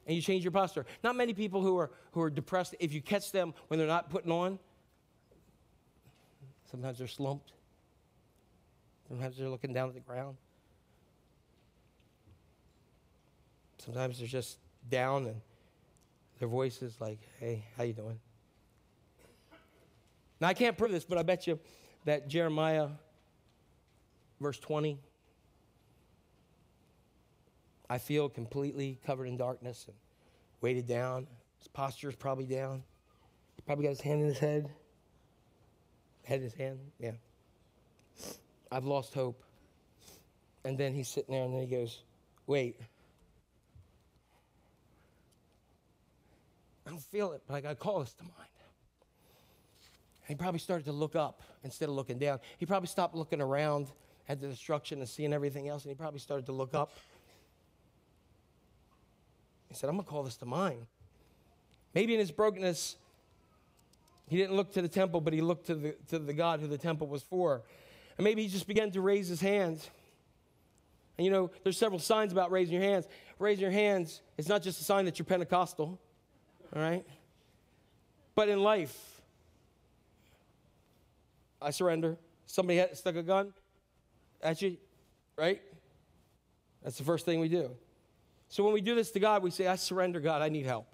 Speaker 2: and you change your posture. Not many people who are, who are depressed, if you catch them when they're not putting on, sometimes they're slumped, sometimes they're looking down at the ground, sometimes they're just down and their voice is like, hey, how you doing? Now, I can't prove this, but I bet you that Jeremiah, verse 20, I feel completely covered in darkness and weighted down. His posture is probably down. He probably got his hand in his head. Head in his hand, yeah. I've lost hope. And then he's sitting there and then he goes, Wait. I don't feel it, but I got to call this to mind. And he probably started to look up instead of looking down. He probably stopped looking around at the destruction and seeing everything else, and he probably started to look up. He said, I'm going to call this to mind. Maybe in his brokenness, he didn't look to the temple, but he looked to the, to the God who the temple was for. And maybe he just began to raise his hands. And you know, there's several signs about raising your hands. Raising your hands is not just a sign that you're Pentecostal, all right? But in life, I surrender. Somebody had, stuck a gun at you, right? That's the first thing we do. So when we do this to God, we say, I surrender, God, I need help.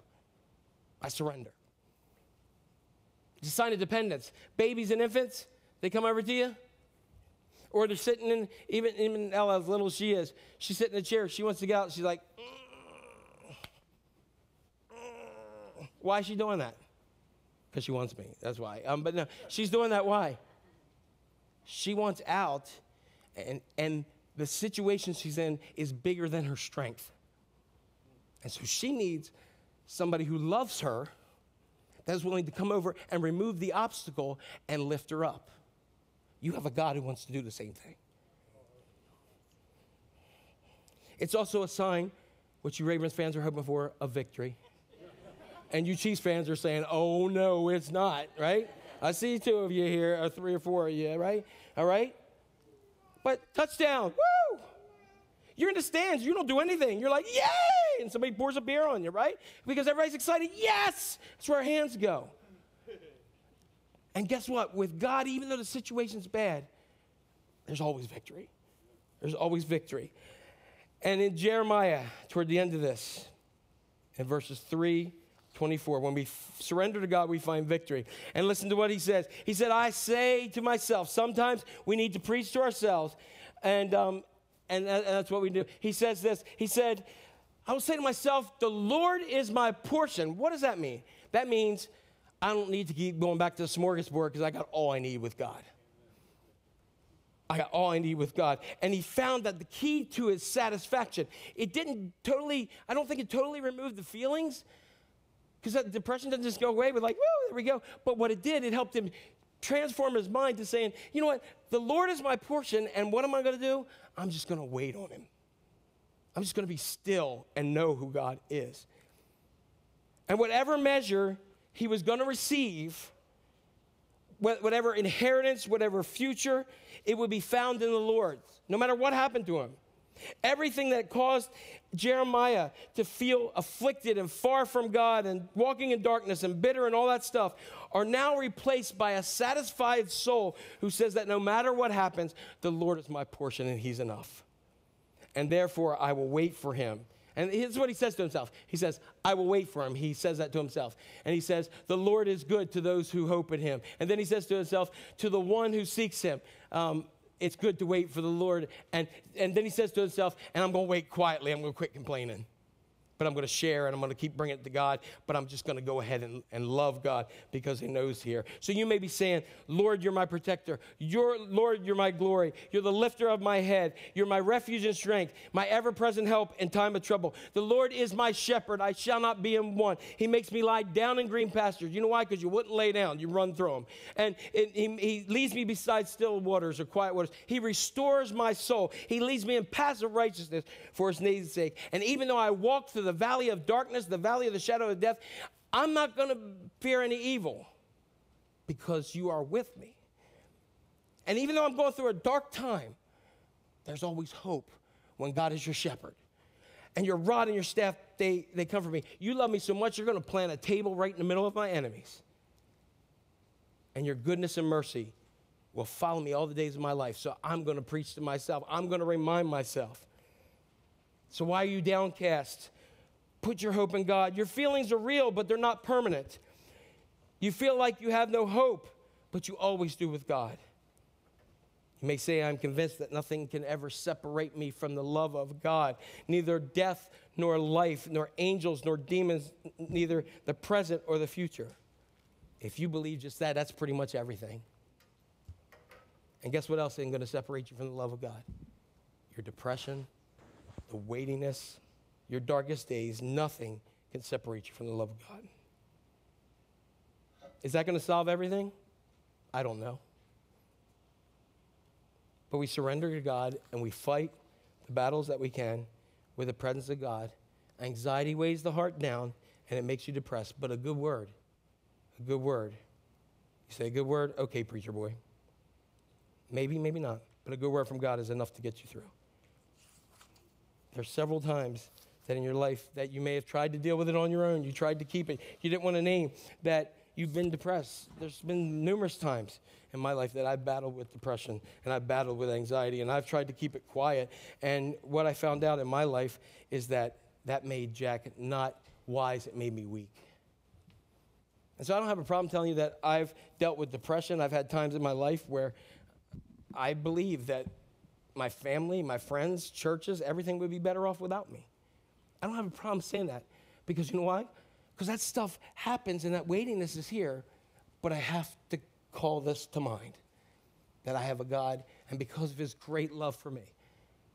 Speaker 2: I surrender. It's a sign of dependence. Babies and infants, they come over to you. Or they're sitting in, even, even Ella, as little as she is, she's sitting in a chair. She wants to get out. She's like, why is she doing that? Because she wants me. That's why. Um, but no, she's doing that. Why? She wants out, and, and the situation she's in is bigger than her strength. And so she needs somebody who loves her that is willing to come over and remove the obstacle and lift her up. You have a God who wants to do the same thing. It's also a sign, which you Ravens fans are hoping for, of victory. And you Chiefs fans are saying, oh no, it's not, right? I see two of you here, or three or four of you, right? All right? But touchdown, woo! You're in the stands, you don't do anything. You're like, yay! And somebody pours a beer on you, right? Because everybody's excited, yes! That's where our hands go. And guess what? With God, even though the situation's bad, there's always victory. There's always victory. And in Jeremiah, toward the end of this, in verses 3 24. When we f- surrender to God, we find victory. And listen to what he says. He said, I say to myself, sometimes we need to preach to ourselves and, um, and, and that's what we do. He says this. He said, I will say to myself, the Lord is my portion. What does that mean? That means I don't need to keep going back to the smorgasbord because I got all I need with God. I got all I need with God. And he found that the key to his satisfaction, it didn't totally, I don't think it totally removed the feelings, because that depression doesn't just go away with like, woo, there we go. But what it did, it helped him transform his mind to saying, you know what, the Lord is my portion, and what am I going to do? I'm just going to wait on him. I'm just going to be still and know who God is. And whatever measure he was going to receive, whatever inheritance, whatever future, it would be found in the Lord, no matter what happened to him. Everything that caused Jeremiah to feel afflicted and far from God and walking in darkness and bitter and all that stuff are now replaced by a satisfied soul who says that no matter what happens, the Lord is my portion and He's enough. And therefore, I will wait for Him. And here's what he says to himself. He says, I will wait for him. He says that to himself. And he says, The Lord is good to those who hope in him. And then he says to himself, To the one who seeks him. Um, it's good to wait for the Lord. And, and then he says to himself, And I'm going to wait quietly. I'm going to quit complaining. But I'm going to share and I'm going to keep bringing it to God. But I'm just going to go ahead and, and love God because He knows here. So you may be saying, Lord, you're my protector. You're, Lord, you're my glory. You're the lifter of my head. You're my refuge and strength, my ever present help in time of trouble. The Lord is my shepherd. I shall not be in want. He makes me lie down in green pastures. You know why? Because you wouldn't lay down, you run through them. And it, he, he leads me beside still waters or quiet waters. He restores my soul. He leads me in paths of righteousness for his name's sake. And even though I walk through the valley of darkness, the valley of the shadow of death, I'm not going to fear any evil because you are with me. And even though I'm going through a dark time, there's always hope when God is your shepherd. And your rod and your staff, they, they comfort me. You love me so much, you're going to plant a table right in the middle of my enemies. And your goodness and mercy will follow me all the days of my life. So I'm going to preach to myself. I'm going to remind myself. So why are you downcast? Put your hope in God. Your feelings are real, but they're not permanent. You feel like you have no hope, but you always do with God. You may say, I'm convinced that nothing can ever separate me from the love of God. Neither death, nor life, nor angels, nor demons, neither the present or the future. If you believe just that, that's pretty much everything. And guess what else ain't going to separate you from the love of God? Your depression, the weightiness, your darkest days, nothing can separate you from the love of God. Is that going to solve everything? I don't know. But we surrender to God and we fight the battles that we can with the presence of God. Anxiety weighs the heart down and it makes you depressed, but a good word, a good word. You say a good word? Okay, preacher boy. Maybe, maybe not, but a good word from God is enough to get you through. There's several times that in your life that you may have tried to deal with it on your own. You tried to keep it. You didn't want to name that you've been depressed. There's been numerous times in my life that I've battled with depression and I've battled with anxiety and I've tried to keep it quiet. And what I found out in my life is that that made Jack not wise, it made me weak. And so I don't have a problem telling you that I've dealt with depression. I've had times in my life where I believe that my family, my friends, churches, everything would be better off without me. I don't have a problem saying that because you know why? Because that stuff happens and that weightiness is here, but I have to call this to mind that I have a God, and because of His great love for me,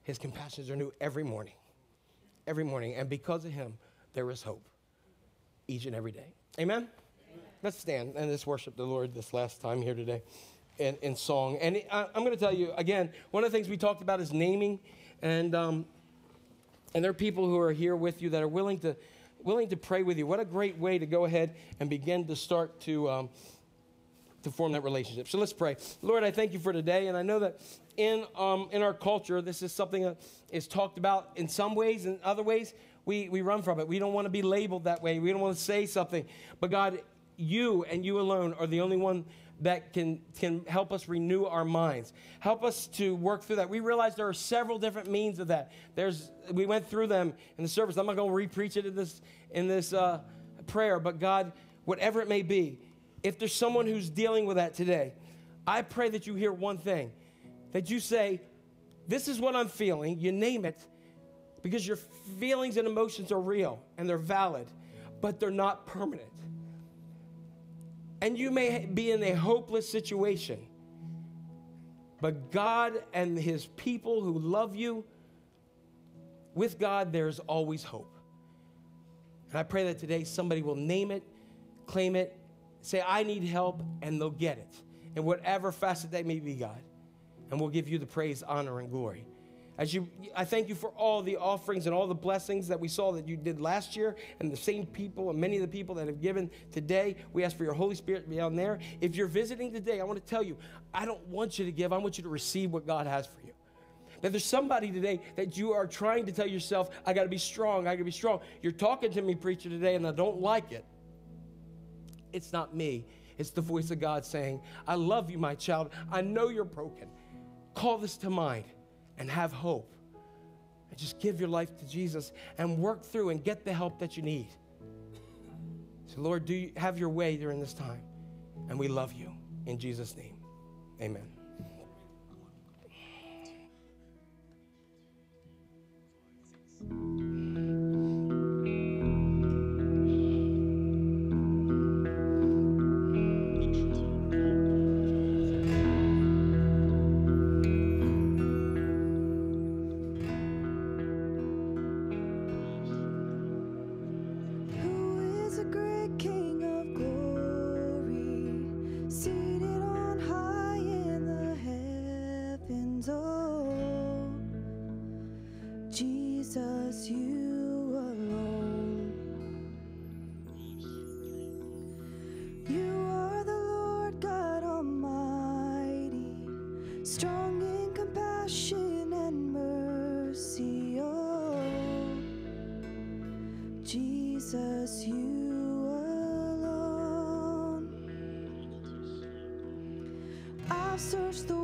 Speaker 2: His compassions are new every morning. Every morning. And because of Him, there is hope each and every day. Amen? Let's stand and let's worship the Lord this last time here today in, in song. And I, I'm going to tell you again, one of the things we talked about is naming. And, um, and there are people who are here with you that are willing to, willing to pray with you. What a great way to go ahead and begin to start to, um, to form that relationship. So let's pray. Lord, I thank you for today. And I know that in, um, in our culture, this is something that is talked about in some ways, and other ways, we, we run from it. We don't want to be labeled that way. We don't want to say something. But God, you and you alone are the only one that can, can help us renew our minds. Help us to work through that. We realize there are several different means of that. There's, we went through them in the service. I'm not going to re-preach it in this, in this uh, prayer, but God, whatever it may be, if there's someone who's dealing with that today, I pray that you hear one thing, that you say, this is what I'm feeling. You name it because your feelings and emotions are real and they're valid, but they're not permanent. And you may be in a hopeless situation, but God and His people who love you, with God, there's always hope. And I pray that today somebody will name it, claim it, say, I need help, and they'll get it. In whatever facet that may be, God. And we'll give you the praise, honor, and glory. As you, I thank you for all the offerings and all the blessings that we saw that you did last year, and the same people and many of the people that have given today. We ask for your Holy Spirit to be on there. If you're visiting today, I want to tell you, I don't want you to give. I want you to receive what God has for you. That there's somebody today that you are trying to tell yourself, I got to be strong, I got to be strong. You're talking to me, preacher, today, and I don't like it. It's not me, it's the voice of God saying, I love you, my child. I know you're broken. Call this to mind and have hope. And just give your life to Jesus and work through and get the help that you need. So, Lord, do you have your way during this time. And we love you. In Jesus' name, amen.
Speaker 3: Who Jesus, you alone. You are the Lord God Almighty, strong in compassion and mercy. Oh, Jesus, you alone. I've searched the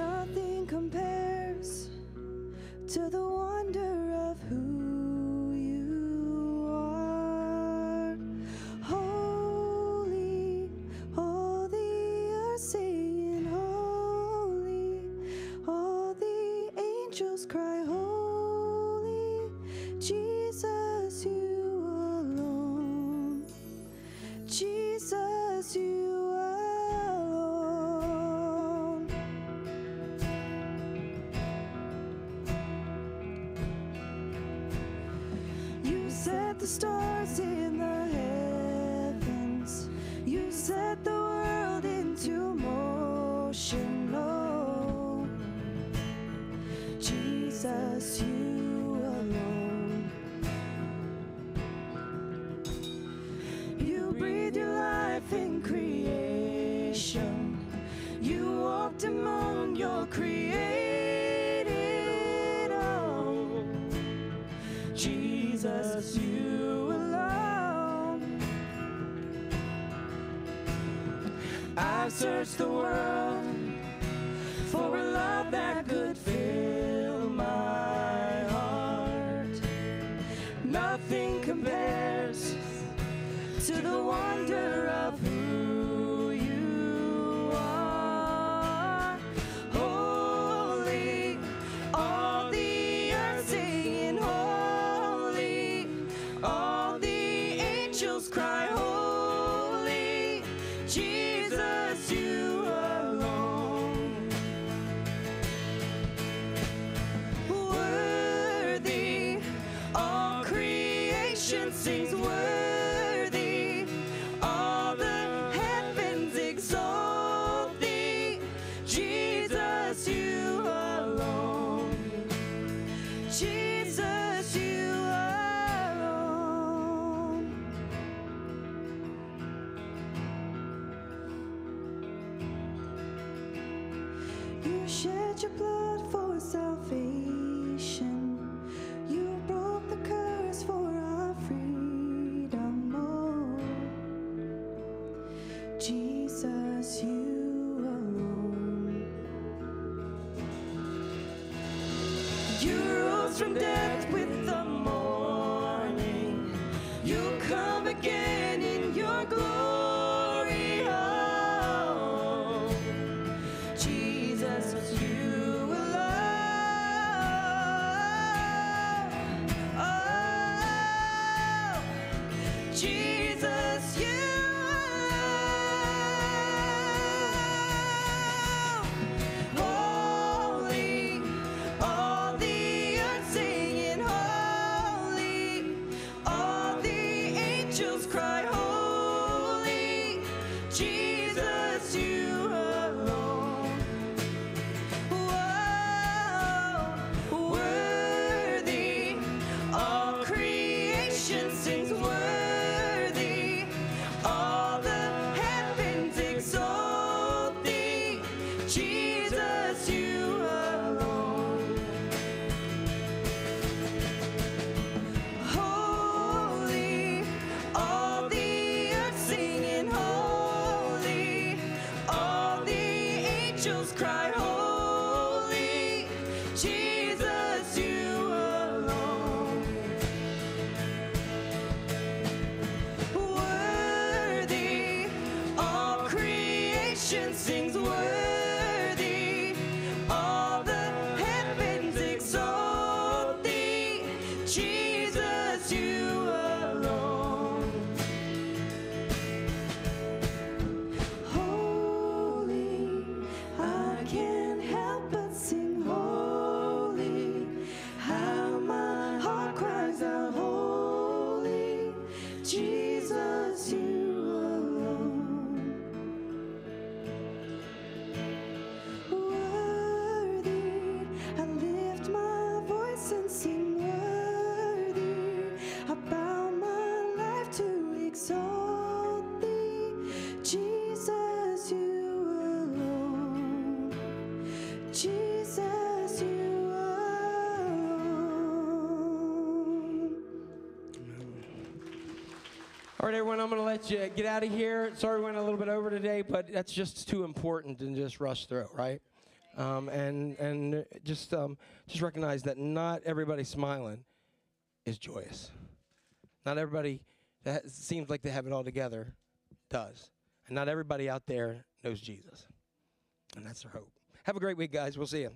Speaker 3: Nothing compares to the the world
Speaker 2: everyone, I'm going to let you get out of here. Sorry we went a little bit over today, but that's just too important to just rush through, right? Um, and and just um, just recognize that not everybody smiling is joyous. Not everybody that seems like they have it all together does. And not everybody out there knows Jesus. And that's their hope. Have a great week, guys. We'll see you.